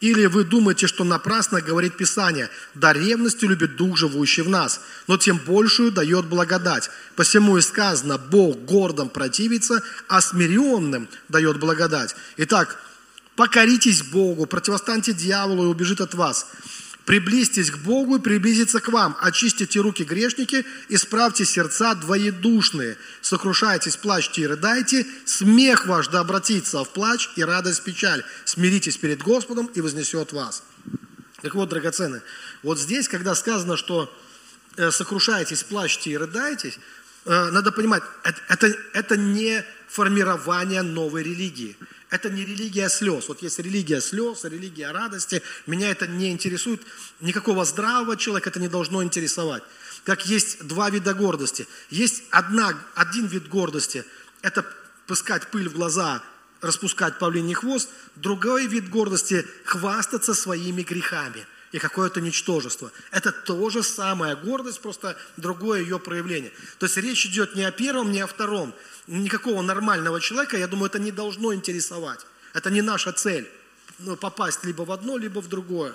Или вы думаете, что напрасно говорит Писание, да ревности любит Дух, живущий в нас, но тем большую дает благодать. Посему и сказано, Бог гордым противится, а смиренным дает благодать. Итак, покоритесь Богу, противостаньте дьяволу и убежит от вас. Приблизьтесь к Богу и приблизиться к вам. Очистите руки грешники, исправьте сердца двоедушные. Сокрушайтесь, плачьте и рыдайте. Смех ваш да обратится в плач и радость печаль. Смиритесь перед Господом и вознесет вас. Так вот, драгоценные, вот здесь, когда сказано, что э, сокрушайтесь, плачьте и рыдайтесь, э, надо понимать, это, это, это не формирование новой религии. Это не религия слез. Вот есть религия слез, религия радости. Меня это не интересует. Никакого здравого человека это не должно интересовать. Как есть два вида гордости. Есть одна, один вид гордости – это пускать пыль в глаза, распускать павлиний хвост. Другой вид гордости – хвастаться своими грехами и какое-то ничтожество. Это то же самое гордость, просто другое ее проявление. То есть речь идет не о первом, не о втором никакого нормального человека, я думаю, это не должно интересовать. Это не наша цель. Ну, попасть либо в одно, либо в другое.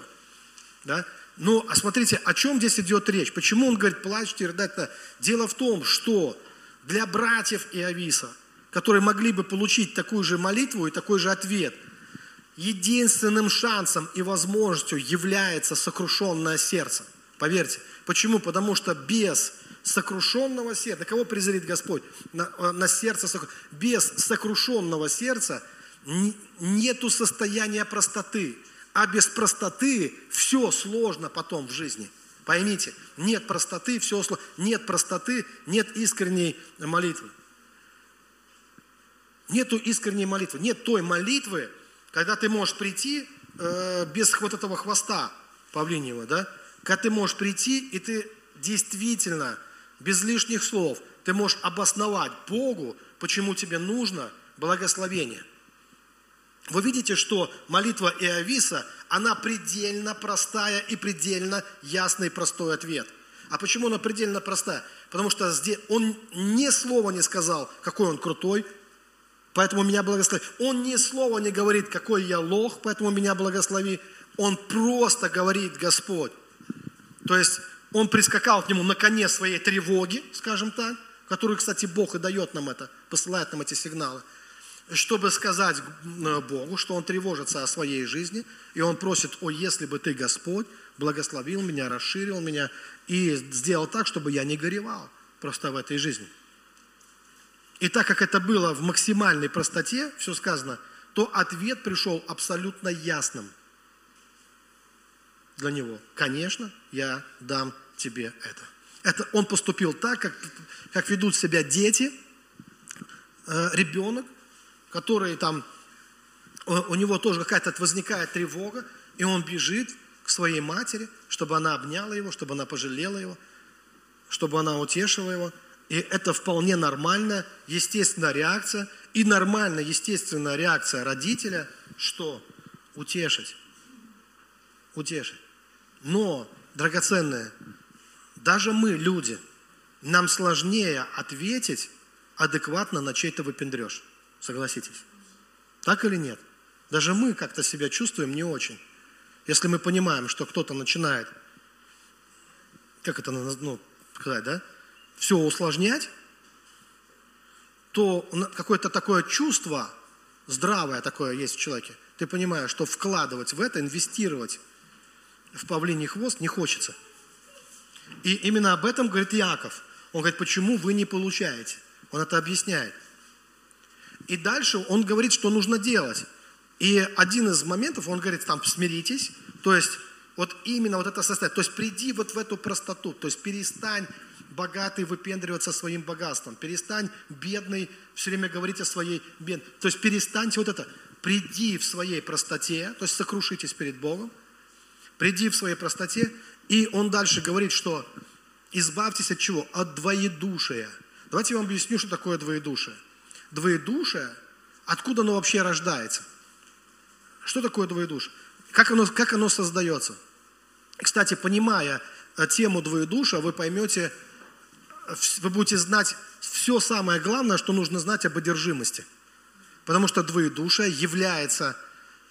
Да? Ну, а смотрите, о чем здесь идет речь? Почему он говорит, плачьте, рыдать-то? Дело в том, что для братьев Иовиса, которые могли бы получить такую же молитву и такой же ответ, единственным шансом и возможностью является сокрушенное сердце. Поверьте. Почему? Потому что без сокрушенного сердца. Кого презрит Господь? На, э, на сердце Без сокрушенного сердца нету состояния простоты. А без простоты все сложно потом в жизни. Поймите, нет простоты, все сложно. Нет простоты, нет искренней молитвы. Нету искренней молитвы. Нет той молитвы, когда ты можешь прийти э, без вот этого хвоста павлиньего, да? Когда ты можешь прийти, и ты действительно, без лишних слов, ты можешь обосновать Богу, почему тебе нужно благословение. Вы видите, что молитва Иовиса, она предельно простая и предельно ясный простой ответ. А почему она предельно простая? Потому что здесь он ни слова не сказал, какой он крутой, поэтому меня благослови. Он ни слова не говорит, какой я лох, поэтому меня благослови. Он просто говорит, Господь. То есть он прискакал к нему на коне своей тревоги, скажем так, которую, кстати, Бог и дает нам это, посылает нам эти сигналы, чтобы сказать Богу, что он тревожится о своей жизни, и он просит, о, если бы ты, Господь, благословил меня, расширил меня и сделал так, чтобы я не горевал просто в этой жизни. И так как это было в максимальной простоте, все сказано, то ответ пришел абсолютно ясным для него. Конечно, я дам тебе это. это он поступил так, как, как ведут себя дети, э, ребенок, который там, у него тоже какая-то возникает тревога, и он бежит к своей матери, чтобы она обняла его, чтобы она пожалела его, чтобы она утешила его. И это вполне нормальная, естественная реакция. И нормальная, естественная реакция родителя, что? Утешить. Утешить. Но, драгоценное, даже мы, люди, нам сложнее ответить адекватно на чей-то выпендреж. Согласитесь. Так или нет? Даже мы как-то себя чувствуем не очень. Если мы понимаем, что кто-то начинает, как это ну, сказать, да, все усложнять, то какое-то такое чувство, здравое такое есть в человеке, ты понимаешь, что вкладывать в это, инвестировать в павлиний хвост не хочется. И именно об этом говорит Яков. Он говорит, почему вы не получаете? Он это объясняет. И дальше он говорит, что нужно делать. И один из моментов, он говорит, там, смиритесь, то есть вот именно вот это состояние, то есть приди вот в эту простоту, то есть перестань богатый выпендриваться своим богатством, перестань бедный все время говорить о своей бедности, то есть перестаньте вот это, приди в своей простоте, то есть сокрушитесь перед Богом, приди в своей простоте, и он дальше говорит, что избавьтесь от чего? От двоедушия. Давайте я вам объясню, что такое двоедушие двоедушие, откуда оно вообще рождается? Что такое двоедушие? Как оно, как оно создается? Кстати, понимая э, тему двоедушия, вы поймете, вы будете знать все самое главное, что нужно знать об одержимости. Потому что двоедушие является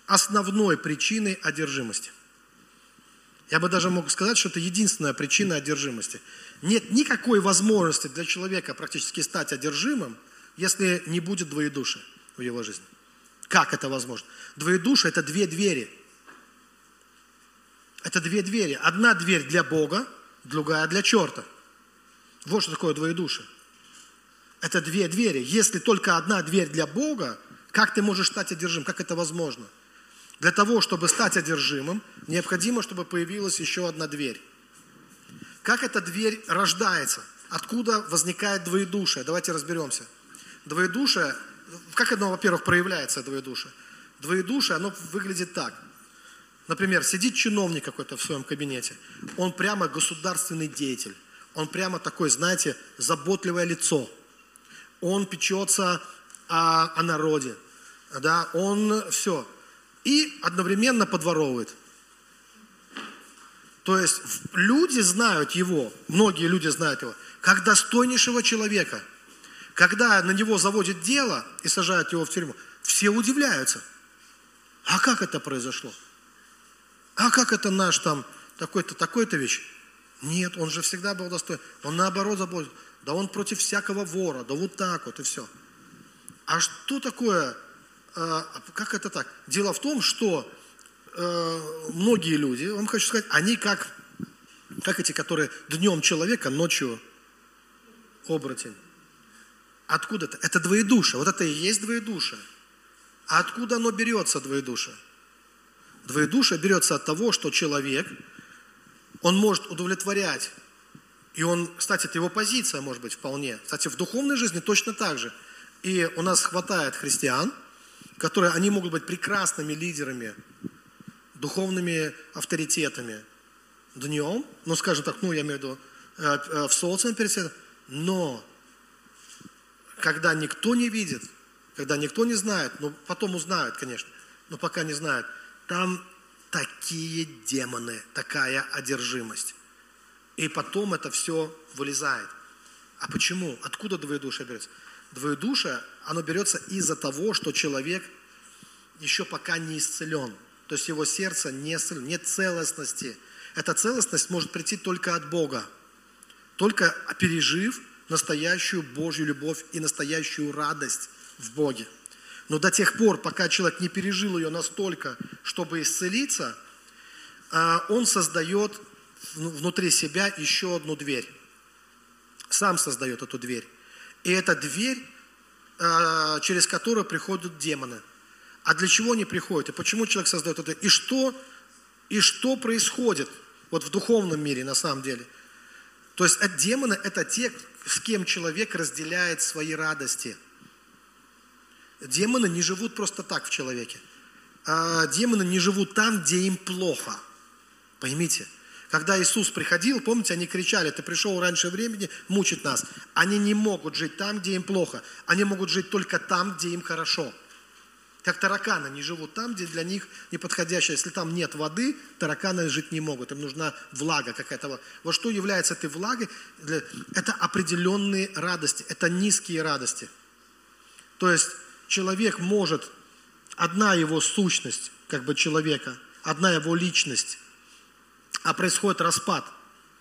основной причиной одержимости. Я бы даже мог сказать, что это единственная причина одержимости. Нет никакой возможности для человека практически стать одержимым – если не будет двоедушия в его жизни? Как это возможно? Двоедушие – это две двери. Это две двери. Одна дверь для Бога, другая для черта. Вот что такое двоедушие. Это две двери. Если только одна дверь для Бога, как ты можешь стать одержимым? Как это возможно? Для того, чтобы стать одержимым, необходимо, чтобы появилась еще одна дверь. Как эта дверь рождается? Откуда возникает двоедушие? Давайте разберемся. Двоедушие, как оно, во-первых, проявляется, двоедушие? Двоедушие, оно выглядит так. Например, сидит чиновник какой-то в своем кабинете, он прямо государственный деятель, он прямо такой, знаете, заботливое лицо, он печется о, о народе, да, он все, и одновременно подворовывает. То есть люди знают его, многие люди знают его, как достойнейшего человека – когда на него заводят дело и сажают его в тюрьму, все удивляются. А как это произошло? А как это наш там такой-то, такой-то вещь? Нет, он же всегда был достоин. Он наоборот заботится. Да он против всякого вора, да вот так вот и все. А что такое, э, как это так? Дело в том, что э, многие люди, вам хочу сказать, они как, как эти, которые днем человека, ночью оборотень. Откуда это? Это двоедушие. Вот это и есть двоедушие. А откуда оно берется, двоедушие? Двоедушие берется от того, что человек Он может удовлетворять. И он, кстати, это его позиция может быть вполне. Кстати, в духовной жизни точно так же. И у нас хватает христиан, которые, они могут быть прекрасными лидерами, духовными авторитетами днем, ну, скажем так, ну, я имею в виду, э, э, в социуме перед но когда никто не видит, когда никто не знает, ну, потом узнают, конечно, но пока не знают, там такие демоны, такая одержимость. И потом это все вылезает. А почему? Откуда двоедушие берется? Двоедушие, оно берется из-за того, что человек еще пока не исцелен. То есть его сердце не исцелено, нет целостности. Эта целостность может прийти только от Бога. Только пережив настоящую Божью любовь и настоящую радость в Боге. Но до тех пор, пока человек не пережил ее настолько, чтобы исцелиться, а, он создает внутри себя еще одну дверь. Сам создает эту дверь. И эта дверь, через которую приходят демоны. А для чего они приходят? И почему человек создает это? И что, и что происходит вот в духовном мире на самом деле? То есть от демоны это те, с кем человек разделяет свои радости. Демоны не живут просто так в человеке. А демоны не живут там, где им плохо. Поймите, когда Иисус приходил, помните, они кричали, ты пришел раньше времени мучить нас. Они не могут жить там, где им плохо. Они могут жить только там, где им хорошо. Как тараканы не живут там, где для них неподходящее. Если там нет воды, тараканы жить не могут. Им нужна влага какая-то. Вот что является этой влагой? Это определенные радости, это низкие радости. То есть человек может, одна его сущность, как бы человека, одна его личность, а происходит распад,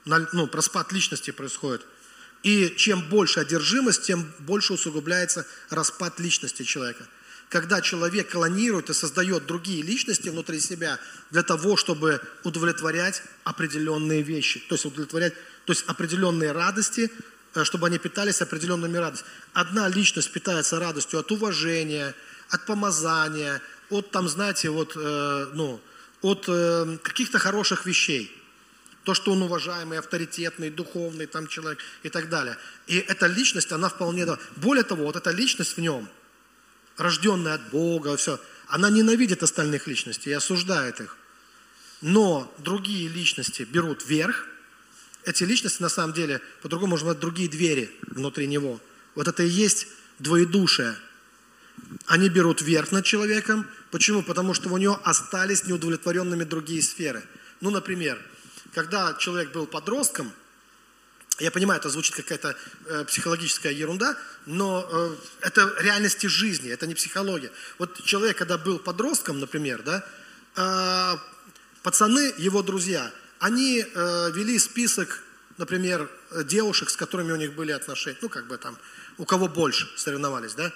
ну, распад личности происходит. И чем больше одержимость, тем больше усугубляется распад личности человека – когда человек клонирует и создает другие личности внутри себя для того, чтобы удовлетворять определенные вещи, то есть удовлетворять, то есть определенные радости, э, чтобы они питались определенными радостями. Одна личность питается радостью от уважения, от помазания, от там, знаете, вот, э, ну, от э, каких-то хороших вещей. То, что он уважаемый, авторитетный, духовный там человек и так далее. И эта личность, она вполне... Более того, вот эта личность в нем – рожденная от Бога, все, она ненавидит остальных личностей и осуждает их. Но другие личности берут верх. Эти личности, на самом деле, по-другому можно назвать другие двери внутри него. Вот это и есть двоедушие. Они берут верх над человеком. Почему? Потому что у него остались неудовлетворенными другие сферы. Ну, например, когда человек был подростком, я понимаю, это звучит какая-то э, психологическая ерунда, но э, это реальности жизни, это не психология. Вот человек, когда был подростком, например, да, э, пацаны, его друзья, они э, вели список, например, девушек, с которыми у них были отношения, ну, как бы там, у кого больше соревновались, да,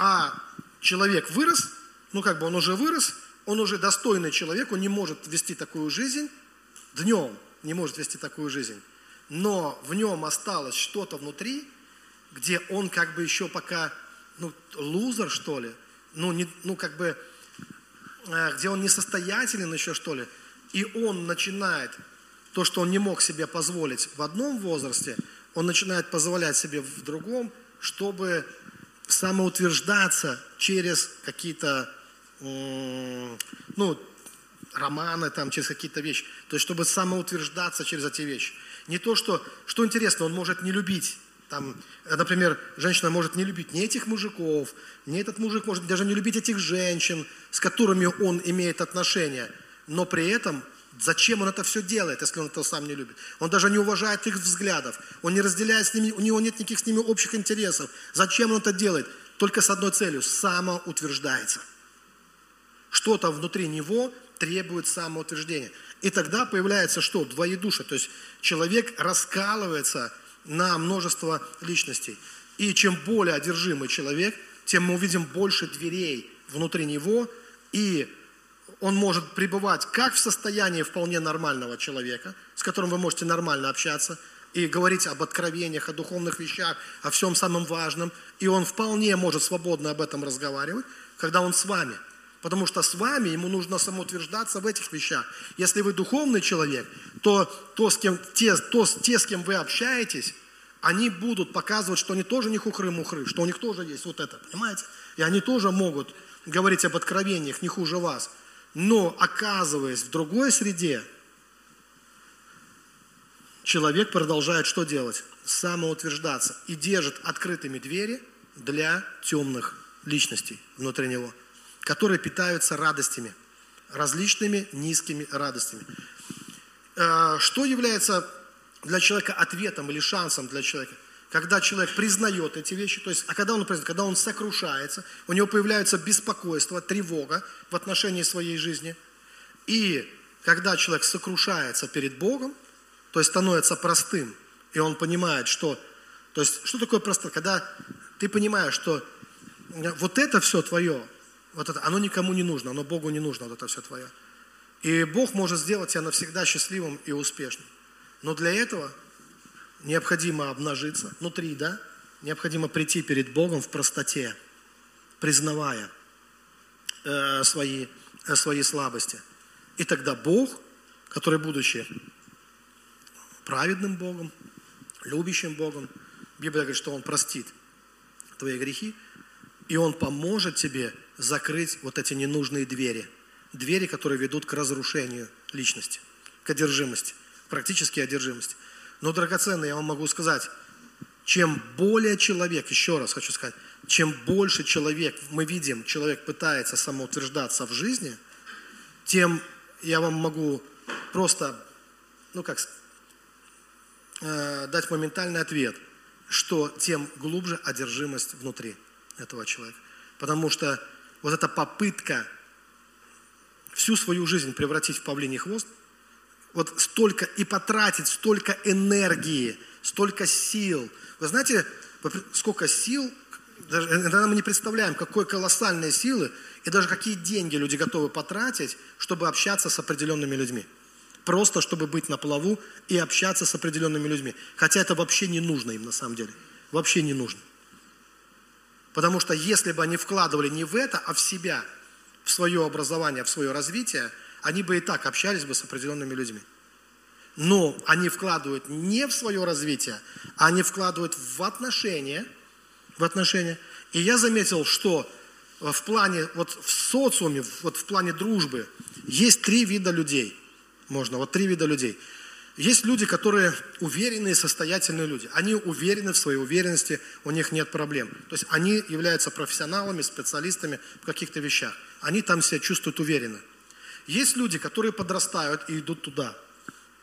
а человек вырос, ну, как бы он уже вырос, он уже достойный человек, он не может вести такую жизнь днем, не может вести такую жизнь. Но в нем осталось что-то внутри, где он как бы еще пока, ну, лузер, что ли, ну, не, ну как бы, э, где он несостоятелен еще, что ли, и он начинает то, что он не мог себе позволить в одном возрасте, он начинает позволять себе в другом, чтобы самоутверждаться через какие-то, ну, романы, там, через какие-то вещи. То есть, чтобы самоутверждаться через эти вещи. Не то, что, что интересно, он может не любить. Там, например, женщина может не любить ни этих мужиков, ни этот мужик может даже не любить этих женщин, с которыми он имеет отношения. Но при этом Зачем он это все делает, если он этого сам не любит? Он даже не уважает их взглядов, он не разделяет с ними, у него нет никаких с ними общих интересов. Зачем он это делает? Только с одной целью – самоутверждается. Что-то внутри него требует самоутверждения. И тогда появляется что? Двоедушие. То есть человек раскалывается на множество личностей. И чем более одержимый человек, тем мы увидим больше дверей внутри него, и он может пребывать как в состоянии вполне нормального человека, с которым вы можете нормально общаться, и говорить об откровениях, о духовных вещах, о всем самом важном, и он вполне может свободно об этом разговаривать, когда он с вами – Потому что с вами ему нужно самоутверждаться в этих вещах. Если вы духовный человек, то, то, с кем, те, то те, с кем вы общаетесь, они будут показывать, что они тоже не хухры-мухры, что у них тоже есть вот это, понимаете? И они тоже могут говорить об откровениях не хуже вас. Но оказываясь в другой среде, человек продолжает что делать? Самоутверждаться и держит открытыми двери для темных личностей внутри него, которые питаются радостями, различными низкими радостями. Э, что является для человека ответом или шансом для человека? Когда человек признает эти вещи, то есть, а когда он признает, когда он сокрушается, у него появляется беспокойство, тревога в отношении своей жизни. И когда человек сокрушается перед Богом, то есть становится простым, и он понимает, что... То есть, что такое простое? Когда ты понимаешь, что вот это все твое, вот это, оно никому не нужно, оно Богу не нужно, вот это все твое. И Бог может сделать тебя навсегда счастливым и успешным. Но для этого необходимо обнажиться внутри, да? Необходимо прийти перед Богом в простоте, признавая э, свои, э, свои слабости. И тогда Бог, который, будучи праведным Богом, любящим Богом, Библия говорит, что Он простит твои грехи, и Он поможет тебе закрыть вот эти ненужные двери. Двери, которые ведут к разрушению личности, к одержимости, практически одержимости. Но, драгоценный, я вам могу сказать, чем более человек, еще раз хочу сказать, чем больше человек, мы видим, человек пытается самоутверждаться в жизни, тем я вам могу просто, ну как, э, дать моментальный ответ, что тем глубже одержимость внутри этого человека. Потому что вот эта попытка всю свою жизнь превратить в павлиний хвост – вот столько и потратить столько энергии, столько сил. Вы знаете, сколько сил, даже, иногда мы не представляем, какой колоссальные силы и даже какие деньги люди готовы потратить, чтобы общаться с определенными людьми. Просто чтобы быть на плаву и общаться с определенными людьми. Хотя это вообще не нужно им на самом деле. Вообще не нужно. Потому что если бы они вкладывали не в это, а в себя, в свое образование, в свое развитие – они бы и так общались бы с определенными людьми. Но они вкладывают не в свое развитие, а они вкладывают в отношения, в отношения. И я заметил, что в плане, вот в социуме, вот в плане дружбы, есть три вида людей. Можно, вот три вида людей. Есть люди, которые уверенные, состоятельные люди. Они уверены в своей уверенности, у них нет проблем. То есть они являются профессионалами, специалистами в каких-то вещах. Они там себя чувствуют уверенно. Есть люди, которые подрастают и идут туда.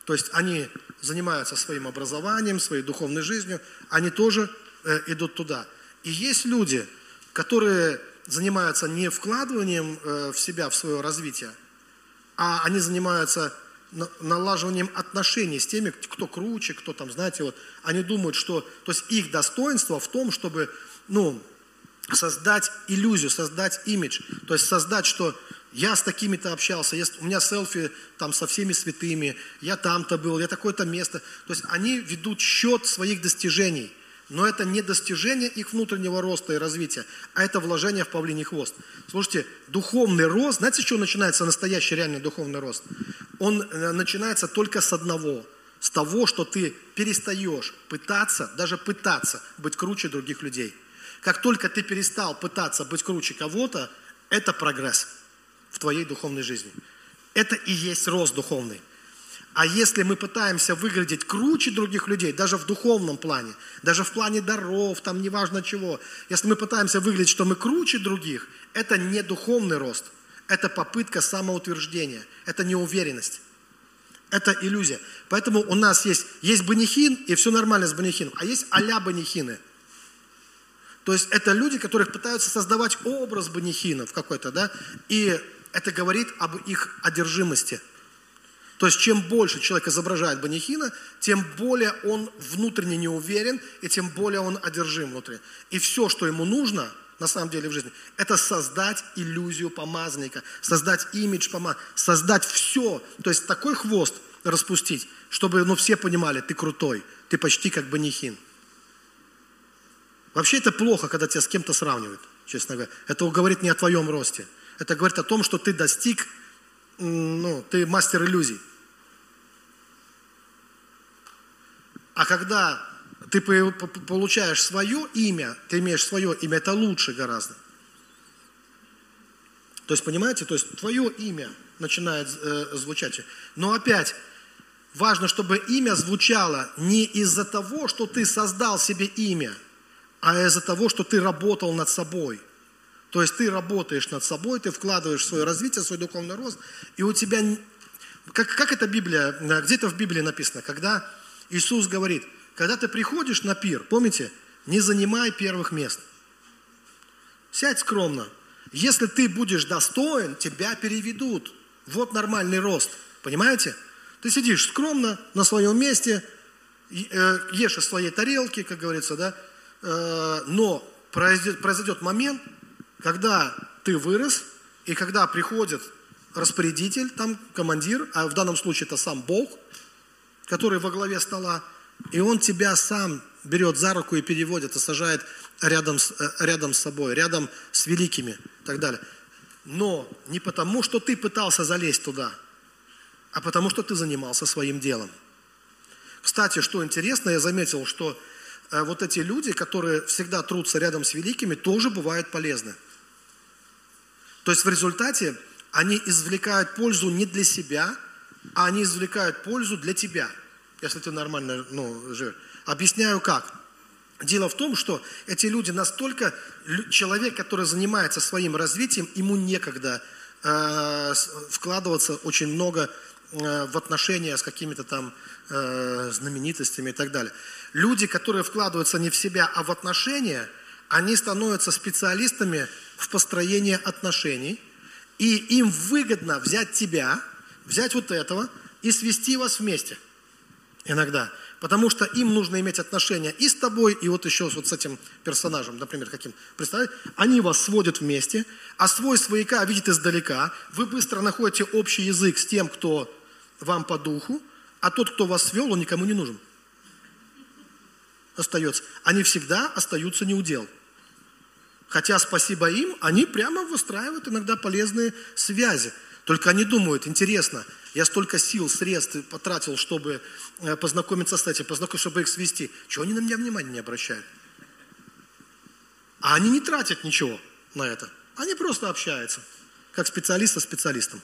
То есть они занимаются своим образованием, своей духовной жизнью, они тоже э, идут туда. И есть люди, которые занимаются не вкладыванием э, в себя, в свое развитие, а они занимаются налаживанием отношений с теми, кто круче, кто там, знаете, вот, они думают, что, то есть их достоинство в том, чтобы, ну, создать иллюзию, создать имидж, то есть создать, что я с такими-то общался, я, у меня селфи там со всеми святыми, я там-то был, я такое-то место. То есть они ведут счет своих достижений, но это не достижение их внутреннего роста и развития, а это вложение в павлиний хвост. Слушайте, духовный рост, знаете, с чего начинается настоящий реальный духовный рост? Он э, начинается только с одного, с того, что ты перестаешь пытаться, даже пытаться быть круче других людей. Как только ты перестал пытаться быть круче кого-то, это прогресс в твоей духовной жизни. Это и есть рост духовный. А если мы пытаемся выглядеть круче других людей, даже в духовном плане, даже в плане даров, там неважно чего, если мы пытаемся выглядеть, что мы круче других, это не духовный рост, это попытка самоутверждения, это неуверенность. Это иллюзия. Поэтому у нас есть, есть банихин, и все нормально с банихином, а есть а-ля банихины. То есть это люди, которых пытаются создавать образ банихинов какой-то, да, и это говорит об их одержимости. То есть чем больше человек изображает банихина, тем более он внутренне не уверен, и тем более он одержим внутри. И все, что ему нужно, на самом деле в жизни, это создать иллюзию помазанника, создать имидж помазанника, создать все, то есть такой хвост распустить, чтобы ну, все понимали, ты крутой, ты почти как банихин. Вообще это плохо, когда тебя с кем-то сравнивают, честно говоря. Это говорит не о твоем росте. Это говорит о том, что ты достиг, ну, ты мастер иллюзий. А когда ты получаешь свое имя, ты имеешь свое имя, это лучше гораздо. То есть, понимаете, то есть твое имя начинает э, звучать. Но опять, важно, чтобы имя звучало не из-за того, что ты создал себе имя, а из-за того, что ты работал над собой. То есть ты работаешь над собой, ты вкладываешь в свое развитие, свой духовный рост, и у тебя... Как, как это Библия, где-то в Библии написано, когда Иисус говорит, когда ты приходишь на пир, помните, не занимай первых мест. Сядь скромно. Если ты будешь достоин, тебя переведут. Вот нормальный рост. Понимаете? Ты сидишь скромно на своем месте, э, ешь из своей тарелки, как говорится, да, э, но произойдет момент, когда ты вырос, и когда приходит распорядитель, там командир, а в данном случае это сам Бог, который во главе стола, и он тебя сам берет за руку и переводит, и сажает рядом с, э, рядом с собой, рядом с великими и так далее. Но не потому, что ты пытался залезть туда, а потому, что ты занимался своим делом. Кстати, что интересно, я заметил, что э, вот эти люди, которые всегда трутся рядом с великими, тоже бывают полезны. То есть в результате они извлекают пользу не для себя, а они извлекают пользу для тебя – если ты нормально ну, живешь. Объясняю как. Дело в том, что эти люди настолько, человек, который занимается своим развитием, ему некогда э, вкладываться очень много э, в отношения с какими-то там э, знаменитостями и так далее. Люди, которые вкладываются не в себя, а в отношения, они становятся специалистами в построении отношений, и им выгодно взять тебя, взять вот этого и свести вас вместе – иногда. Потому что им нужно иметь отношения и с тобой, и вот еще вот с этим персонажем, например, каким. Представляете? Они вас сводят вместе, а свой свояка видит издалека. Вы быстро находите общий язык с тем, кто вам по духу, а тот, кто вас свел, он никому не нужен. Остается. Они всегда остаются неудел. Хотя спасибо им, они прямо выстраивают иногда полезные связи. Только они думают, интересно, я столько сил, средств потратил, чтобы э, познакомиться с этим, познакомиться, чтобы их свести. Чего они на меня внимания не обращают? А они не тратят ничего на это. Они просто общаются, как специалист со специалистом.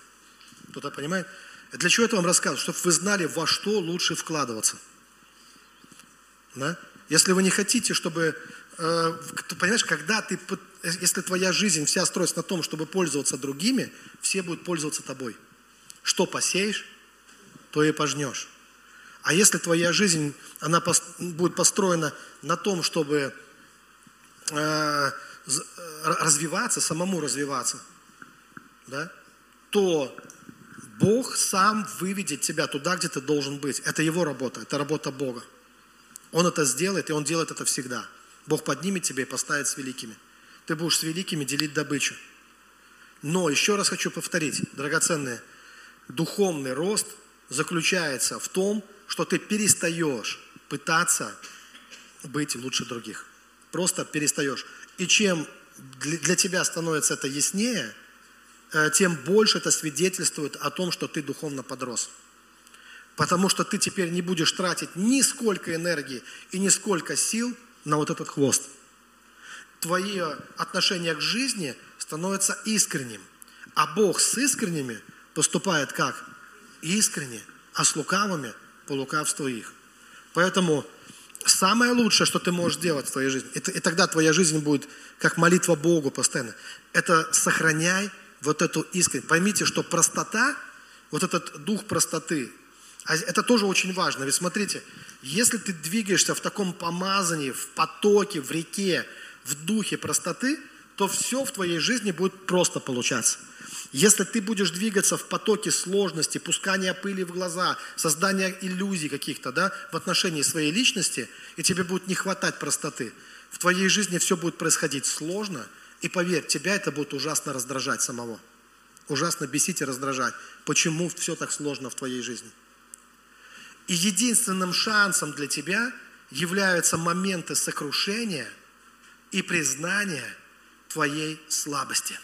Кто-то понимает? Для чего это вам рассказываю? Чтобы вы знали, во что лучше вкладываться. Да? Если вы не хотите, чтобы... Э, понимаешь, когда ты если твоя жизнь вся строится на том, чтобы пользоваться другими, все будут пользоваться тобой. Что посеешь, то и пожнешь. А если твоя жизнь, она будет построена на том, чтобы э, развиваться, самому развиваться, да, то Бог сам выведет тебя туда, где ты должен быть. Это его работа, это работа Бога. Он это сделает, и Он делает это всегда. Бог поднимет тебя и поставит с великими ты будешь с великими делить добычу. Но еще раз хочу повторить, драгоценные, духовный рост заключается в том, что ты перестаешь пытаться быть лучше других. Просто перестаешь. И чем для тебя становится это яснее, э, тем больше это свидетельствует о том, что ты духовно подрос. Потому что ты теперь не будешь тратить ни сколько энергии и ни сколько сил на вот этот хвост твое отношение к жизни становится искренним. А Бог с искренними поступает как? Искренне, а с лукавыми по лукавству их. Поэтому самое лучшее, что ты можешь делать в твоей жизни, и, и тогда твоя жизнь будет как молитва Богу постоянно, это сохраняй вот эту искренность. Поймите, что простота, вот этот дух простоты, а это тоже очень важно. Ведь смотрите, если ты двигаешься в таком помазании, в потоке, в реке, в духе простоты, то все в твоей жизни будет просто получаться. Если ты будешь двигаться в потоке сложности, пускания пыли в глаза, создания иллюзий каких-то да, в отношении своей личности, и тебе будет не хватать простоты, в твоей жизни все будет происходить сложно, и поверь, тебя это будет ужасно раздражать самого. Ужасно бесить и раздражать. Почему все так сложно в твоей жизни? И единственным шансом для тебя являются моменты сокрушения – и признание твоей слабости.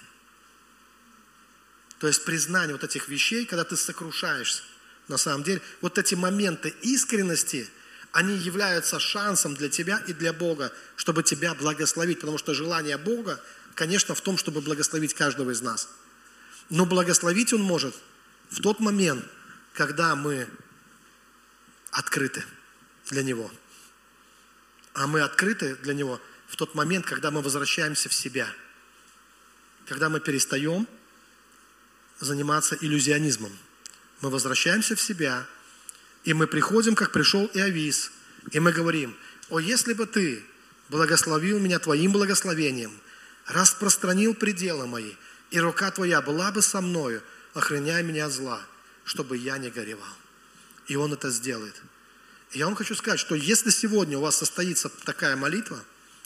То есть признание вот этих вещей, когда ты сокрушаешься. На самом деле, вот эти моменты искренности, они являются шансом для тебя и для Бога, чтобы тебя благословить. Потому что желание Бога, конечно, в том, чтобы благословить каждого из нас. Но благословить Он может в тот момент, когда мы открыты для Него. А мы открыты для Него в тот момент, когда мы возвращаемся в себя. Когда мы перестаем заниматься иллюзионизмом. Мы возвращаемся в себя, и мы приходим, как пришел Иовис, и мы говорим, о, если бы ты благословил меня твоим благословением, распространил пределы мои, и рука твоя была бы со мною, охраняя меня от зла, чтобы я не горевал. И он это сделает. Я вам хочу сказать, что если сегодня у вас состоится такая молитва,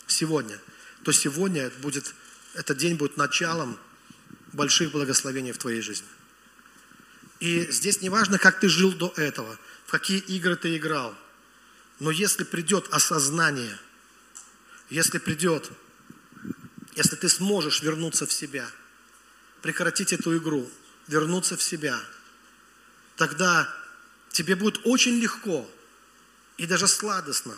сегодня, то сегодня будет, этот день будет началом больших благословений в твоей жизни. И здесь не важно, как ты жил до этого, в какие игры ты играл. Но если придет осознание, если придет, если ты сможешь вернуться в себя, прекратить эту игру, вернуться в себя, тогда тебе будет очень легко и даже сладостно,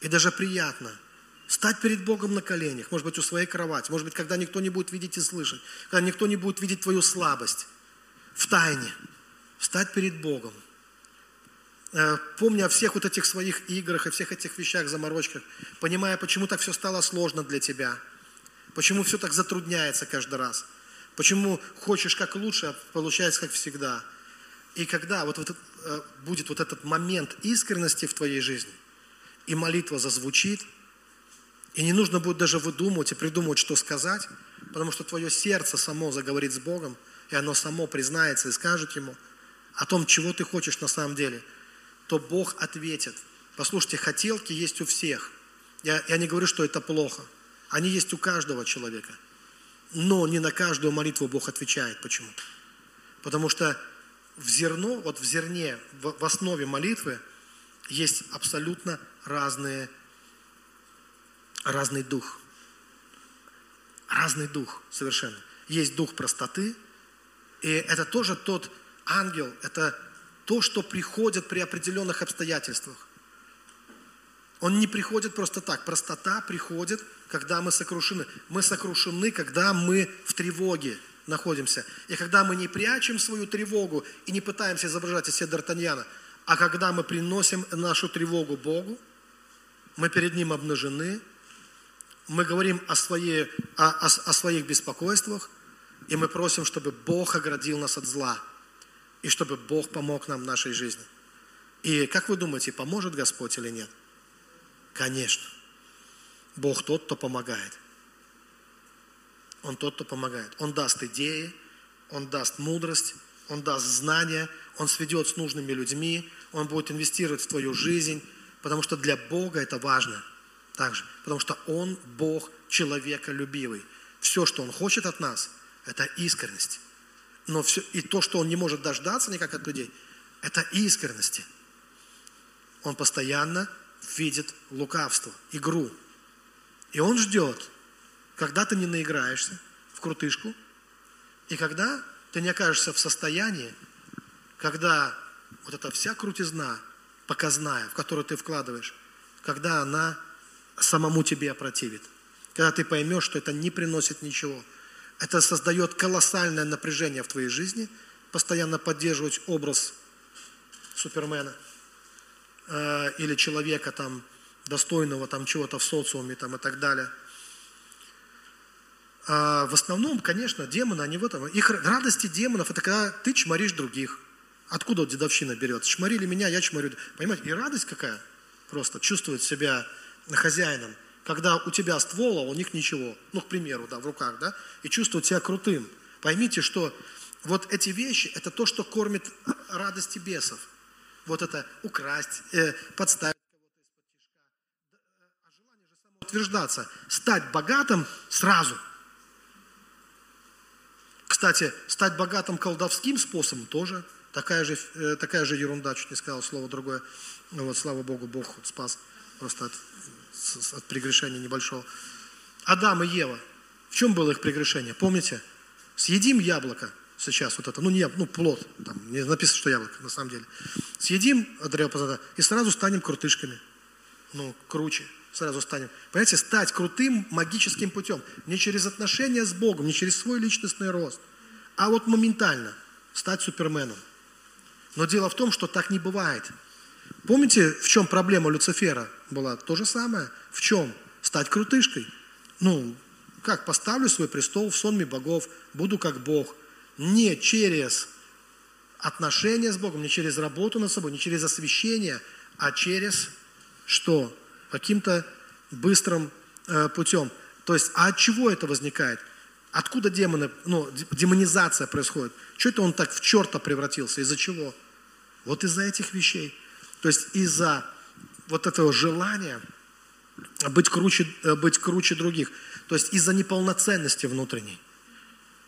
и даже приятно – Стать перед Богом на коленях, может быть, у своей кровати, может быть, когда никто не будет видеть и слышать, когда никто не будет видеть твою слабость, в тайне. Стать перед Богом. Э, помня о всех вот этих своих играх и всех этих вещах, заморочках, понимая, почему так все стало сложно для тебя, почему все так затрудняется каждый раз, почему хочешь как лучше, а получается как всегда. И когда вот, вот э, будет вот этот момент искренности в твоей жизни, и молитва зазвучит – и не нужно будет даже выдумывать и придумывать, что сказать, потому что твое сердце само заговорит с Богом, и оно само признается и скажет Ему о том, чего ты хочешь на самом деле, то Бог ответит. Послушайте, хотелки есть у всех. Я, я не говорю, что это плохо. Они есть у каждого человека. Но не на каждую молитву Бог отвечает. Почему? Потому что в зерно, вот в зерне, в, в основе молитвы есть абсолютно разные разный дух. Разный дух совершенно. Есть дух простоты, и это тоже тот ангел, это то, что приходит при определенных обстоятельствах. Он не приходит просто так. Простота приходит, когда мы сокрушены. Мы сокрушены, когда мы в тревоге находимся. И когда мы не прячем свою тревогу и не пытаемся изображать из себя Д'Артаньяна, а когда мы приносим нашу тревогу Богу, мы перед Ним обнажены, мы говорим о, своей, о, о, о своих беспокойствах, и мы просим, чтобы Бог оградил нас от зла, и чтобы Бог помог нам в нашей жизни. И как вы думаете, поможет Господь или нет? Конечно. Бог тот, кто помогает. Он тот, кто помогает. Он даст идеи, Он даст мудрость, Он даст знания, Он сведет с нужными людьми, Он будет инвестировать в твою жизнь, потому что для Бога это важно – также, потому что Он Бог человеколюбивый. Все, что Он хочет от нас, это искренность. Но все, и то, что Он не может дождаться никак от людей, это искренности. Он постоянно видит лукавство, игру. И Он ждет, когда ты не наиграешься в крутышку, и когда ты не окажешься в состоянии, когда вот эта вся крутизна показная, в которую ты вкладываешь, когда она самому тебе опротивит. Когда ты поймешь, что это не приносит ничего. Это создает колоссальное напряжение в твоей жизни, постоянно поддерживать образ Супермена э, или человека там, достойного там чего-то в социуме там, и так далее. А в основном, конечно, демоны, они в этом. Их радости демонов, это когда ты чморишь других. Откуда вот дедовщина берется? Чморили меня, я чморю. Понимаете, и радость какая? Просто чувствовать себя хозяином, когда у тебя ствол, а у них ничего, ну, к примеру, да, в руках, да, и чувствовать себя крутым. Поймите, что вот эти вещи – это то, что кормит радости бесов. Вот это украсть, э, подставить. А самоутверждаться, стать богатым сразу. Кстати, стать богатым колдовским способом тоже такая же, э, такая же ерунда, чуть не сказал слово другое. Вот, слава Богу, Бог спас просто от от прегрешения небольшого. Адам и Ева. В чем было их прегрешение? Помните? Съедим яблоко. сейчас вот это, ну не, ну плод, там не написано, что яблоко, на самом деле. Съедим познания и сразу станем крутышками. Ну, круче, сразу станем. Понимаете, стать крутым магическим путем. Не через отношения с Богом, не через свой личностный рост, а вот моментально стать суперменом. Но дело в том, что так не бывает. Помните, в чем проблема Люцифера была? То же самое. В чем? Стать крутышкой. Ну, как поставлю свой престол в сонме богов, буду как Бог. Не через отношения с Богом, не через работу над собой, не через освящение, а через что? Каким-то быстрым э, путем. То есть, а от чего это возникает? Откуда демоны, ну, демонизация происходит? Что это он так в черта превратился? Из-за чего? Вот из-за этих вещей. То есть из-за вот этого желания быть круче, э, быть круче других. То есть из-за неполноценности внутренней.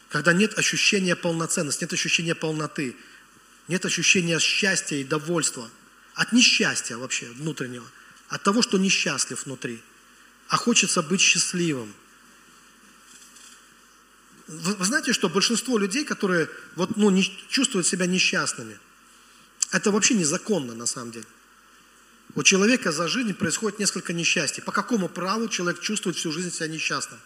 Когда нет ощущения полноценности, нет ощущения полноты, нет ощущения счастья и довольства. От несчастья вообще внутреннего. От того, что несчастлив внутри. А хочется быть счастливым. Вы, вы знаете, что большинство людей, которые вот, ну, не, чувствуют себя несчастными, это вообще незаконно на самом деле. У человека за жизнь происходит несколько несчастий. По какому праву человек чувствует всю жизнь себя несчастным?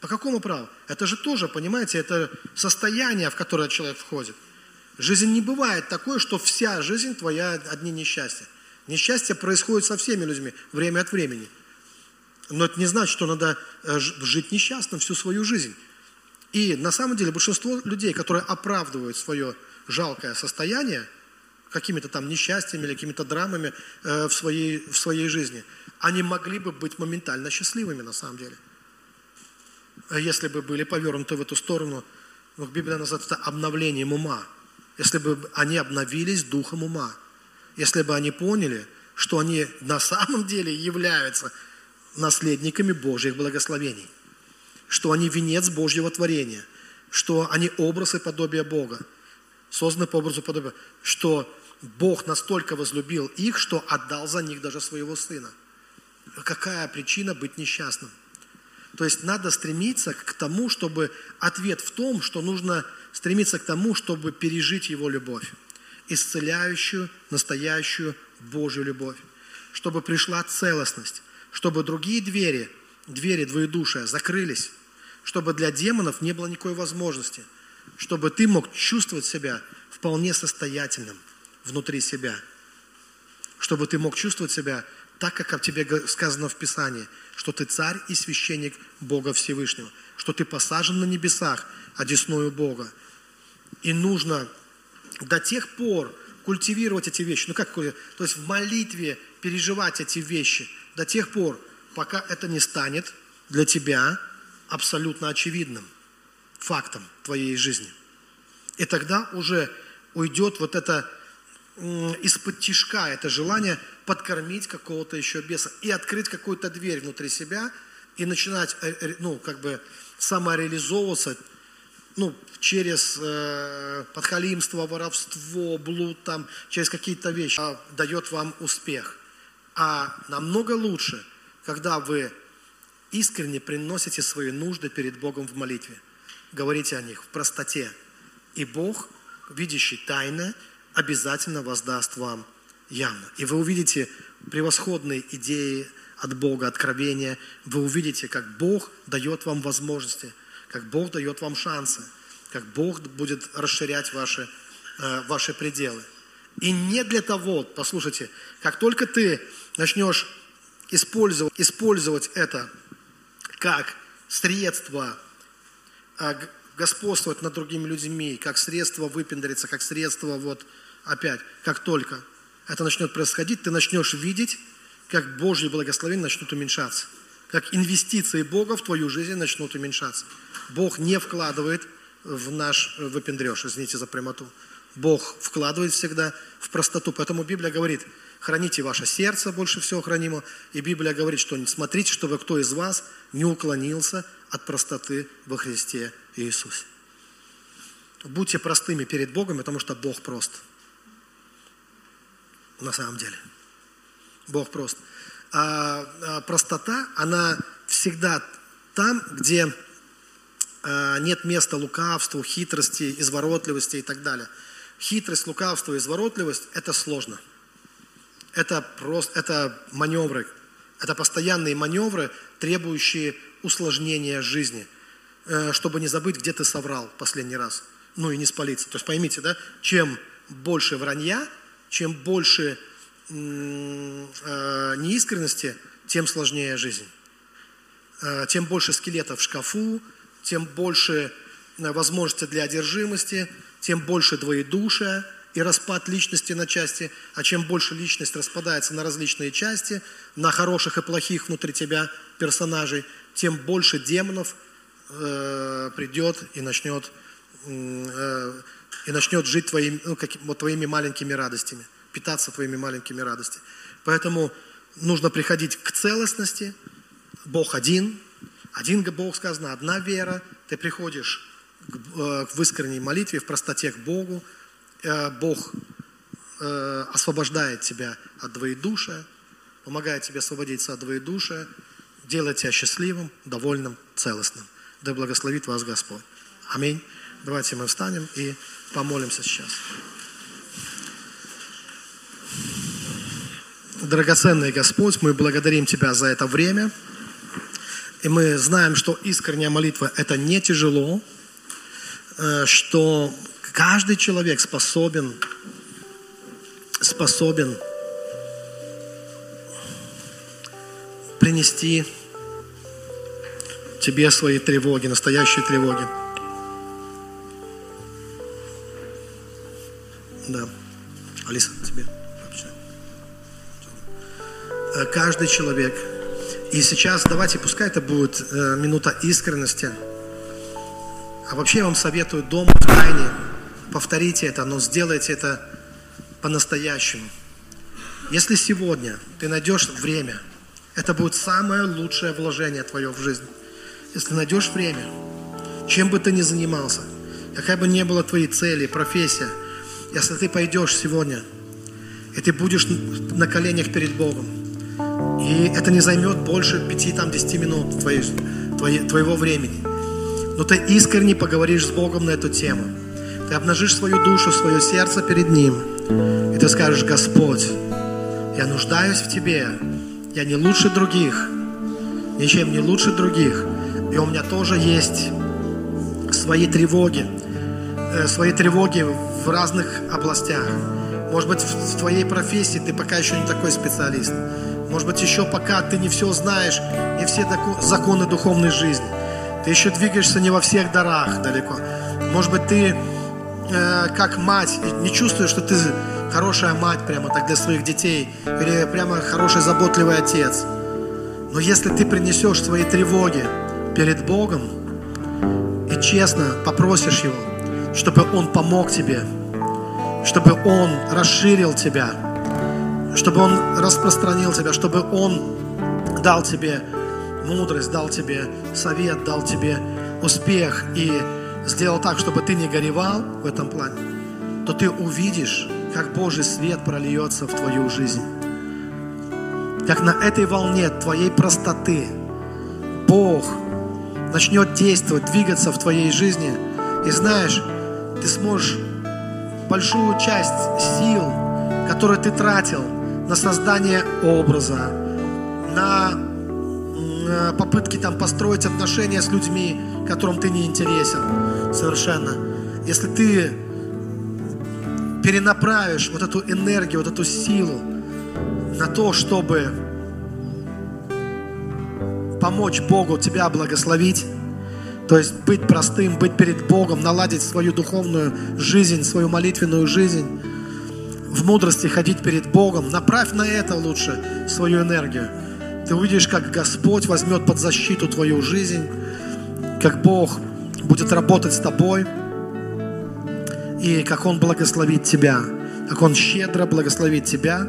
По какому праву? Это же тоже, понимаете, это состояние, в которое человек входит. Жизнь не бывает такой, что вся жизнь твоя одни несчастья. Несчастье происходит со всеми людьми, время от времени. Но это не значит, что надо э, жить несчастным всю свою жизнь. И на самом деле большинство людей, которые оправдывают свое жалкое состояние какими-то там несчастьями или какими-то драмами э, в, своей, в своей жизни, они могли бы быть моментально счастливыми на самом деле. А если бы были повернуты в эту сторону, ну, Библия называет это обновлением ума. Если бы они обновились духом ума. Если бы они поняли, что они на самом деле являются наследниками Божьих благословений что они венец Божьего творения, что они образ и подобие Бога, созданы по образу подобия, что Бог настолько возлюбил их, что отдал за них даже своего Сына. Какая причина быть несчастным? То есть надо стремиться к тому, чтобы ответ в том, что нужно стремиться к тому, чтобы пережить Его любовь, исцеляющую, настоящую Божью любовь, чтобы пришла целостность, чтобы другие двери, двери двоедушия закрылись, чтобы для демонов не было никакой возможности, чтобы ты мог чувствовать себя вполне состоятельным внутри себя, чтобы ты мог чувствовать себя так, как об тебе сказано в Писании, что ты царь и священник Бога Всевышнего, что ты посажен на небесах, одесную Бога. И нужно до тех пор культивировать эти вещи, ну как, то есть в молитве переживать эти вещи до тех пор, пока это не станет для тебя абсолютно очевидным фактом твоей жизни. И тогда уже уйдет вот это из-под тишка, это желание подкормить какого-то еще беса и открыть какую-то дверь внутри себя и начинать, э, ну, как бы самореализовываться, ну, через э, подхалимство, воровство, блуд, там, через какие-то вещи, а дает вам успех. А намного лучше, когда вы искренне приносите свои нужды перед Богом в молитве. Говорите о них в простоте. И Бог, видящий тайны, обязательно воздаст вам явно. И вы увидите превосходные идеи от Бога, откровения. Вы увидите, как Бог дает вам возможности, как Бог дает вам шансы, как Бог будет расширять ваши, э, ваши пределы. И не для того, послушайте, как только ты начнешь использовать, использовать это как средство а, господствовать над другими людьми, как средство выпендриться, как средство вот опять, как только это начнет происходить, ты начнешь видеть, как Божьи благословения начнут уменьшаться, как инвестиции Бога в твою жизнь начнут уменьшаться. Бог не вкладывает в наш выпендреж, извините за прямоту. Бог вкладывает всегда в простоту. Поэтому Библия говорит – храните ваше сердце больше всего хранимо. И Библия говорит, что смотрите, чтобы кто из вас не уклонился от простоты во Христе Иисусе. Будьте простыми перед Богом, потому что Бог прост. На самом деле. Бог прост. А, а простота, она всегда там, где э, нет места лукавству, хитрости, изворотливости и так далее. Хитрость, лукавство, изворотливость – это сложно. Это просто, это маневры, это постоянные маневры, требующие усложнения жизни, э, чтобы не забыть, где ты соврал последний раз, ну и не спалиться. То есть поймите, да, чем больше вранья, чем больше э, неискренности, тем сложнее жизнь. Э, тем больше скелетов в шкафу, тем больше возможностей для одержимости, тем больше двоедушия – и распад личности на части, а чем больше личность распадается на различные части, на хороших и плохих внутри тебя персонажей, тем больше демонов э, придет и начнет, э, и начнет жить твоим, ну, как, вот, твоими маленькими радостями, питаться твоими маленькими радостями. Поэтому нужно приходить к целостности. Бог один, один Бог сказано, одна вера. Ты приходишь в искренней молитве, в простоте к Богу, Э, Бог э, освобождает тебя от двоедушия, помогает тебе освободиться от двоедушия, делает тебя счастливым, довольным, целостным. Да благословит вас Господь. Аминь. Давайте мы встанем и помолимся сейчас. Драгоценный Господь, мы благодарим Тебя за это время. И мы знаем, что искренняя молитва – это не тяжело, э, что Каждый человек способен, способен принести тебе свои тревоги, настоящие тревоги. Да. Алиса, тебе. Э, каждый человек. И сейчас давайте, пускай это будет э, минута искренности. А вообще я вам советую дома в тайне повторите это, но сделайте это по-настоящему. Если сегодня ты найдешь время, это будет самое лучшее вложение твое в жизнь. Если найдешь время, чем бы ты ни занимался, какая бы ни была твоей цели, профессия, если ты пойдешь сегодня, и ты будешь на коленях перед Богом, и это не займет больше 5-10 минут твоей, твоей, твоего времени, но ты искренне поговоришь с Богом на эту тему – ты обнажишь свою душу, свое сердце перед Ним. И ты скажешь, Господь, я нуждаюсь в Тебе. Я не лучше других. Ничем не лучше других. И у меня тоже есть свои тревоги. Э, свои тревоги в разных областях. Может быть, в твоей профессии ты пока еще не такой специалист. Может быть, еще пока ты не все знаешь, не все законы духовной жизни. Ты еще двигаешься не во всех дарах далеко. Может быть, ты Э, как мать, не чувствуешь, что ты хорошая мать прямо так для своих детей, или прямо хороший заботливый отец. Но если ты принесешь свои тревоги перед Богом и честно попросишь Его, чтобы Он помог тебе, чтобы Он расширил тебя, чтобы Он распространил тебя, чтобы Он дал тебе мудрость, дал тебе совет, дал тебе успех и сделал так, чтобы ты не горевал в этом плане, то ты увидишь, как Божий свет прольется в твою жизнь. Как на этой волне твоей простоты Бог начнет действовать, двигаться в твоей жизни. И знаешь, ты сможешь большую часть сил, которые ты тратил на создание образа, на попытки там построить отношения с людьми, которым ты не интересен совершенно. Если ты перенаправишь вот эту энергию, вот эту силу на то, чтобы помочь Богу тебя благословить, то есть быть простым, быть перед Богом, наладить свою духовную жизнь, свою молитвенную жизнь, в мудрости ходить перед Богом, направь на это лучше свою энергию. Ты увидишь, как Господь возьмет под защиту твою жизнь, как Бог будет работать с тобой, и как Он благословит тебя, как Он щедро благословит тебя,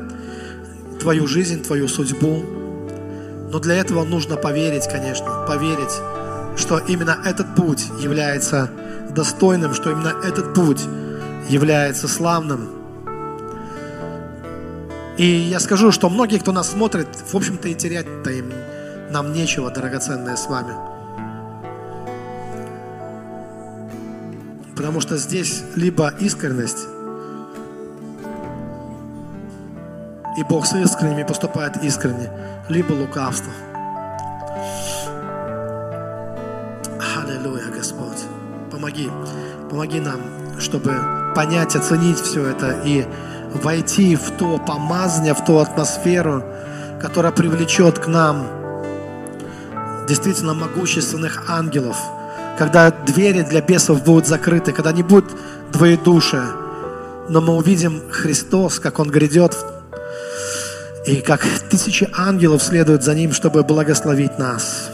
твою жизнь, твою судьбу. Но для этого нужно поверить, конечно, поверить, что именно этот путь является достойным, что именно этот путь является славным. И я скажу, что многие, кто нас смотрит, в общем-то и терять-то им нам нечего, драгоценное с вами. Потому что здесь либо искренность, и Бог с искренними поступает искренне, либо лукавство. Аллилуйя, Господь. Помоги, помоги нам, чтобы понять, оценить все это и войти в то помазание, в ту атмосферу, которая привлечет к нам действительно могущественных ангелов, когда двери для бесов будут закрыты, когда не будет двоедушия, но мы увидим Христос, как Он грядет, и как тысячи ангелов следуют за Ним, чтобы благословить нас.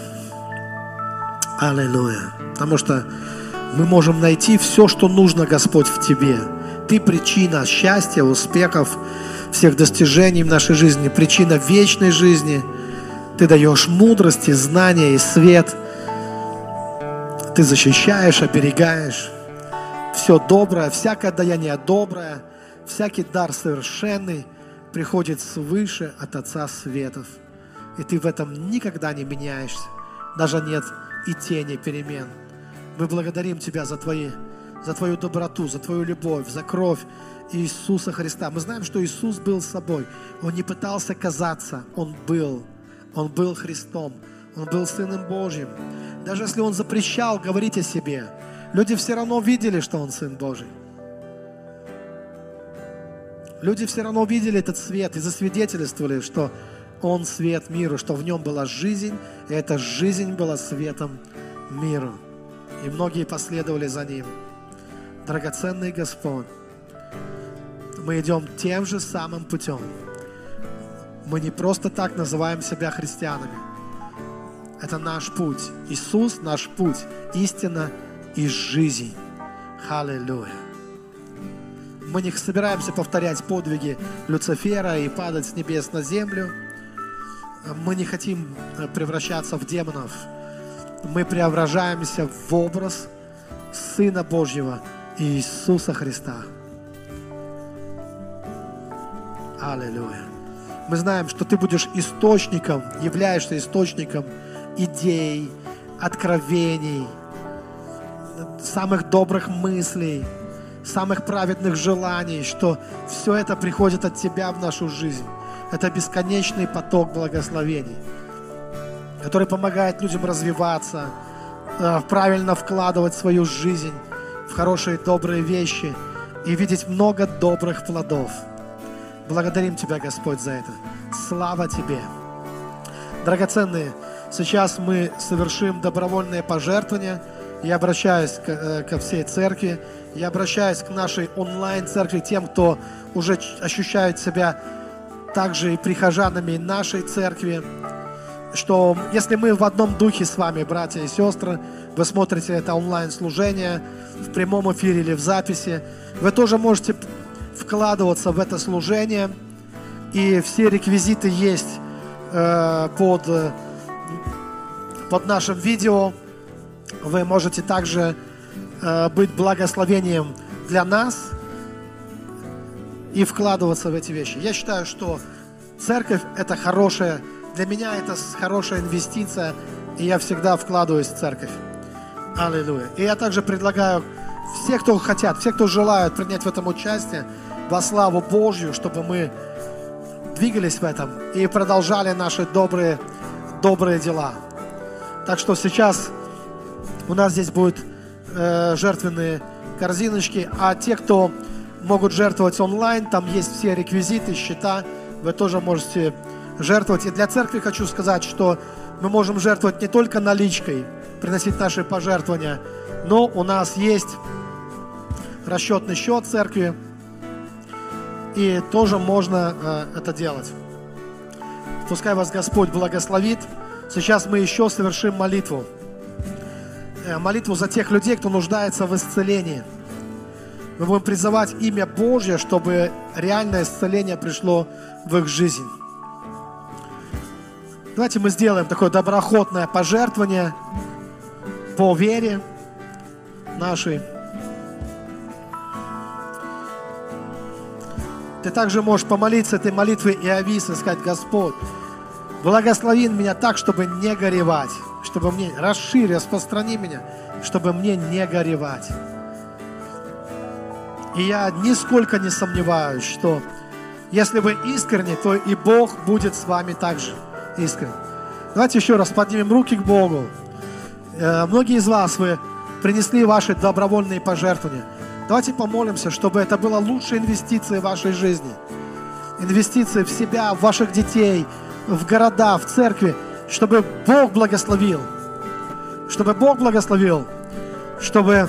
Аллилуйя. Потому что мы можем найти все, что нужно, Господь, в Тебе. Ты причина счастья, успехов, всех достижений в нашей жизни, причина вечной жизни. Ты даешь мудрости, знания и свет. Ты защищаешь, оберегаешь. Все доброе, всякое даяние доброе, всякий дар совершенный приходит свыше от Отца Светов. И ты в этом никогда не меняешься. Даже нет и тени перемен. Мы благодарим Тебя за, твои, за Твою доброту, за Твою любовь, за кровь Иисуса Христа. Мы знаем, что Иисус был собой. Он не пытался казаться, Он был. Он был Христом. Он был Сыном Божьим. Даже если Он запрещал говорить о себе, люди все равно видели, что Он Сын Божий. Люди все равно видели этот свет и засвидетельствовали, что Он свет миру, что в Нем была жизнь, и эта жизнь была светом миру. И многие последовали за Ним. Драгоценный Господь, мы идем тем же самым путем. Мы не просто так называем себя христианами. Это наш путь. Иисус наш путь. Истина и жизнь. Аллилуйя. Мы не собираемся повторять подвиги Люцифера и падать с небес на землю. Мы не хотим э, превращаться в демонов. Мы преображаемся в образ Сына Божьего Иисуса Христа. Аллилуйя. Мы знаем, что ты будешь источником, являешься источником идей, откровений, самых добрых мыслей, самых праведных желаний, что все это приходит от Тебя в нашу жизнь. Это бесконечный поток благословений, который помогает людям развиваться, э, правильно вкладывать свою жизнь хорошие, добрые вещи и видеть много добрых плодов. Благодарим Тебя, Господь, за это. Слава Тебе. Драгоценные, сейчас мы совершим добровольное пожертвование. Я обращаюсь э, ко всей церкви. Я обращаюсь к нашей онлайн-церкви, тем, кто уже ощущает себя также и прихожанами нашей церкви, что если мы в одном духе с вами, братья и сестры, вы смотрите это онлайн-служение в прямом эфире или в записи, вы тоже можете вкладываться в это служение, и все реквизиты есть э, под, под нашим видео. Вы можете также Э, быть благословением для нас и вкладываться в эти вещи. Я считаю, что церковь – это хорошая, для меня это хорошая инвестиция, и я всегда вкладываюсь в церковь. Аллилуйя. И я также предлагаю все, кто хотят, все, кто желают принять в этом участие, во славу Божью, чтобы мы двигались в этом и продолжали наши добрые, добрые дела. Так что сейчас у нас здесь будет э, жертвенные корзиночки, а те, кто могут жертвовать онлайн, там есть все реквизиты, счета, вы тоже можете жертвовать. И для церкви хочу сказать, что мы можем жертвовать не только наличкой, приносить наши пожертвования, но у нас есть расчетный счет церкви, и тоже можно э, это делать. Пускай вас Господь благословит. Сейчас мы еще совершим молитву. Э, молитву за тех людей, кто нуждается в исцелении. Мы будем призывать имя Божье, чтобы реальное исцеление пришло в их жизнь. Давайте мы сделаем такое доброходное пожертвование по вере нашей. Ты также можешь помолиться этой молитвой Иовис и сказать, Господь, благослови меня так, чтобы не горевать чтобы мне расширь, распространи меня, чтобы мне не горевать. И я нисколько не сомневаюсь, что если вы искренне, то и Бог будет с вами также искренне. Давайте еще раз поднимем руки к Богу. Э, многие из вас, вы принесли ваши добровольные пожертвования. Давайте помолимся, чтобы это была лучшая инвестиция в вашей жизни. Инвестиции в себя, в ваших детей, в города, в церкви, чтобы Бог благословил. Чтобы Бог благословил. Чтобы,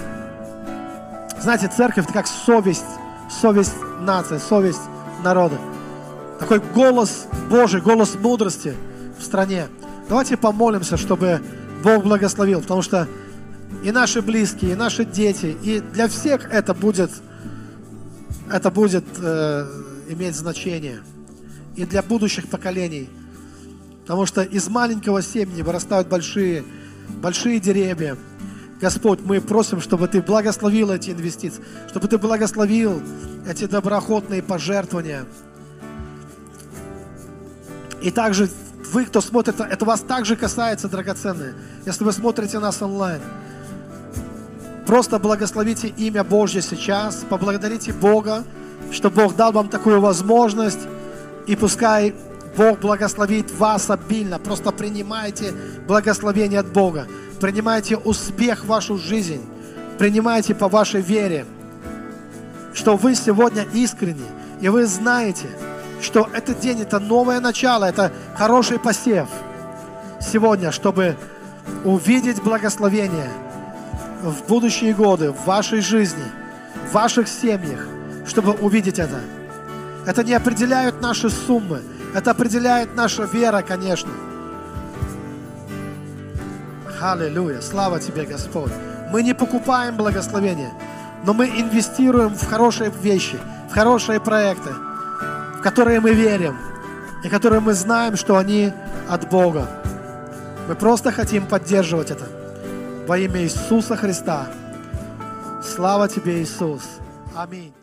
знаете, церковь это как совесть, совесть нации, совесть народа. Такой голос Божий, голос мудрости в стране. Давайте помолимся, чтобы Бог благословил, потому что и наши близкие, и наши дети, и для всех это будет, это будет э, иметь значение. И для будущих поколений. Потому что из маленького семени вырастают большие, большие деревья. Господь, мы просим, чтобы Ты благословил эти инвестиции, чтобы Ты благословил эти доброходные пожертвования. И также вы, кто смотрит, это вас также касается, драгоценные. Если вы смотрите нас онлайн, просто благословите имя Божье сейчас, поблагодарите Бога, что Бог дал вам такую возможность, и пускай Бог благословит вас обильно. Просто принимайте благословение от Бога. Принимайте успех в вашу жизнь. Принимайте по вашей вере, что вы сегодня искренне, и вы знаете – что этот день это новое начало, это хороший посев сегодня, чтобы увидеть благословение в будущие годы, в вашей жизни, в ваших семьях, чтобы увидеть это. Это не определяют наши суммы, это определяет наша вера, конечно. Аллилуйя, слава тебе, Господь. Мы не покупаем благословение, но мы инвестируем в хорошие вещи, в хорошие проекты – которые мы верим и которые мы знаем, что они от Бога. Мы просто хотим поддерживать это во имя Иисуса Христа. Слава тебе, Иисус. Аминь.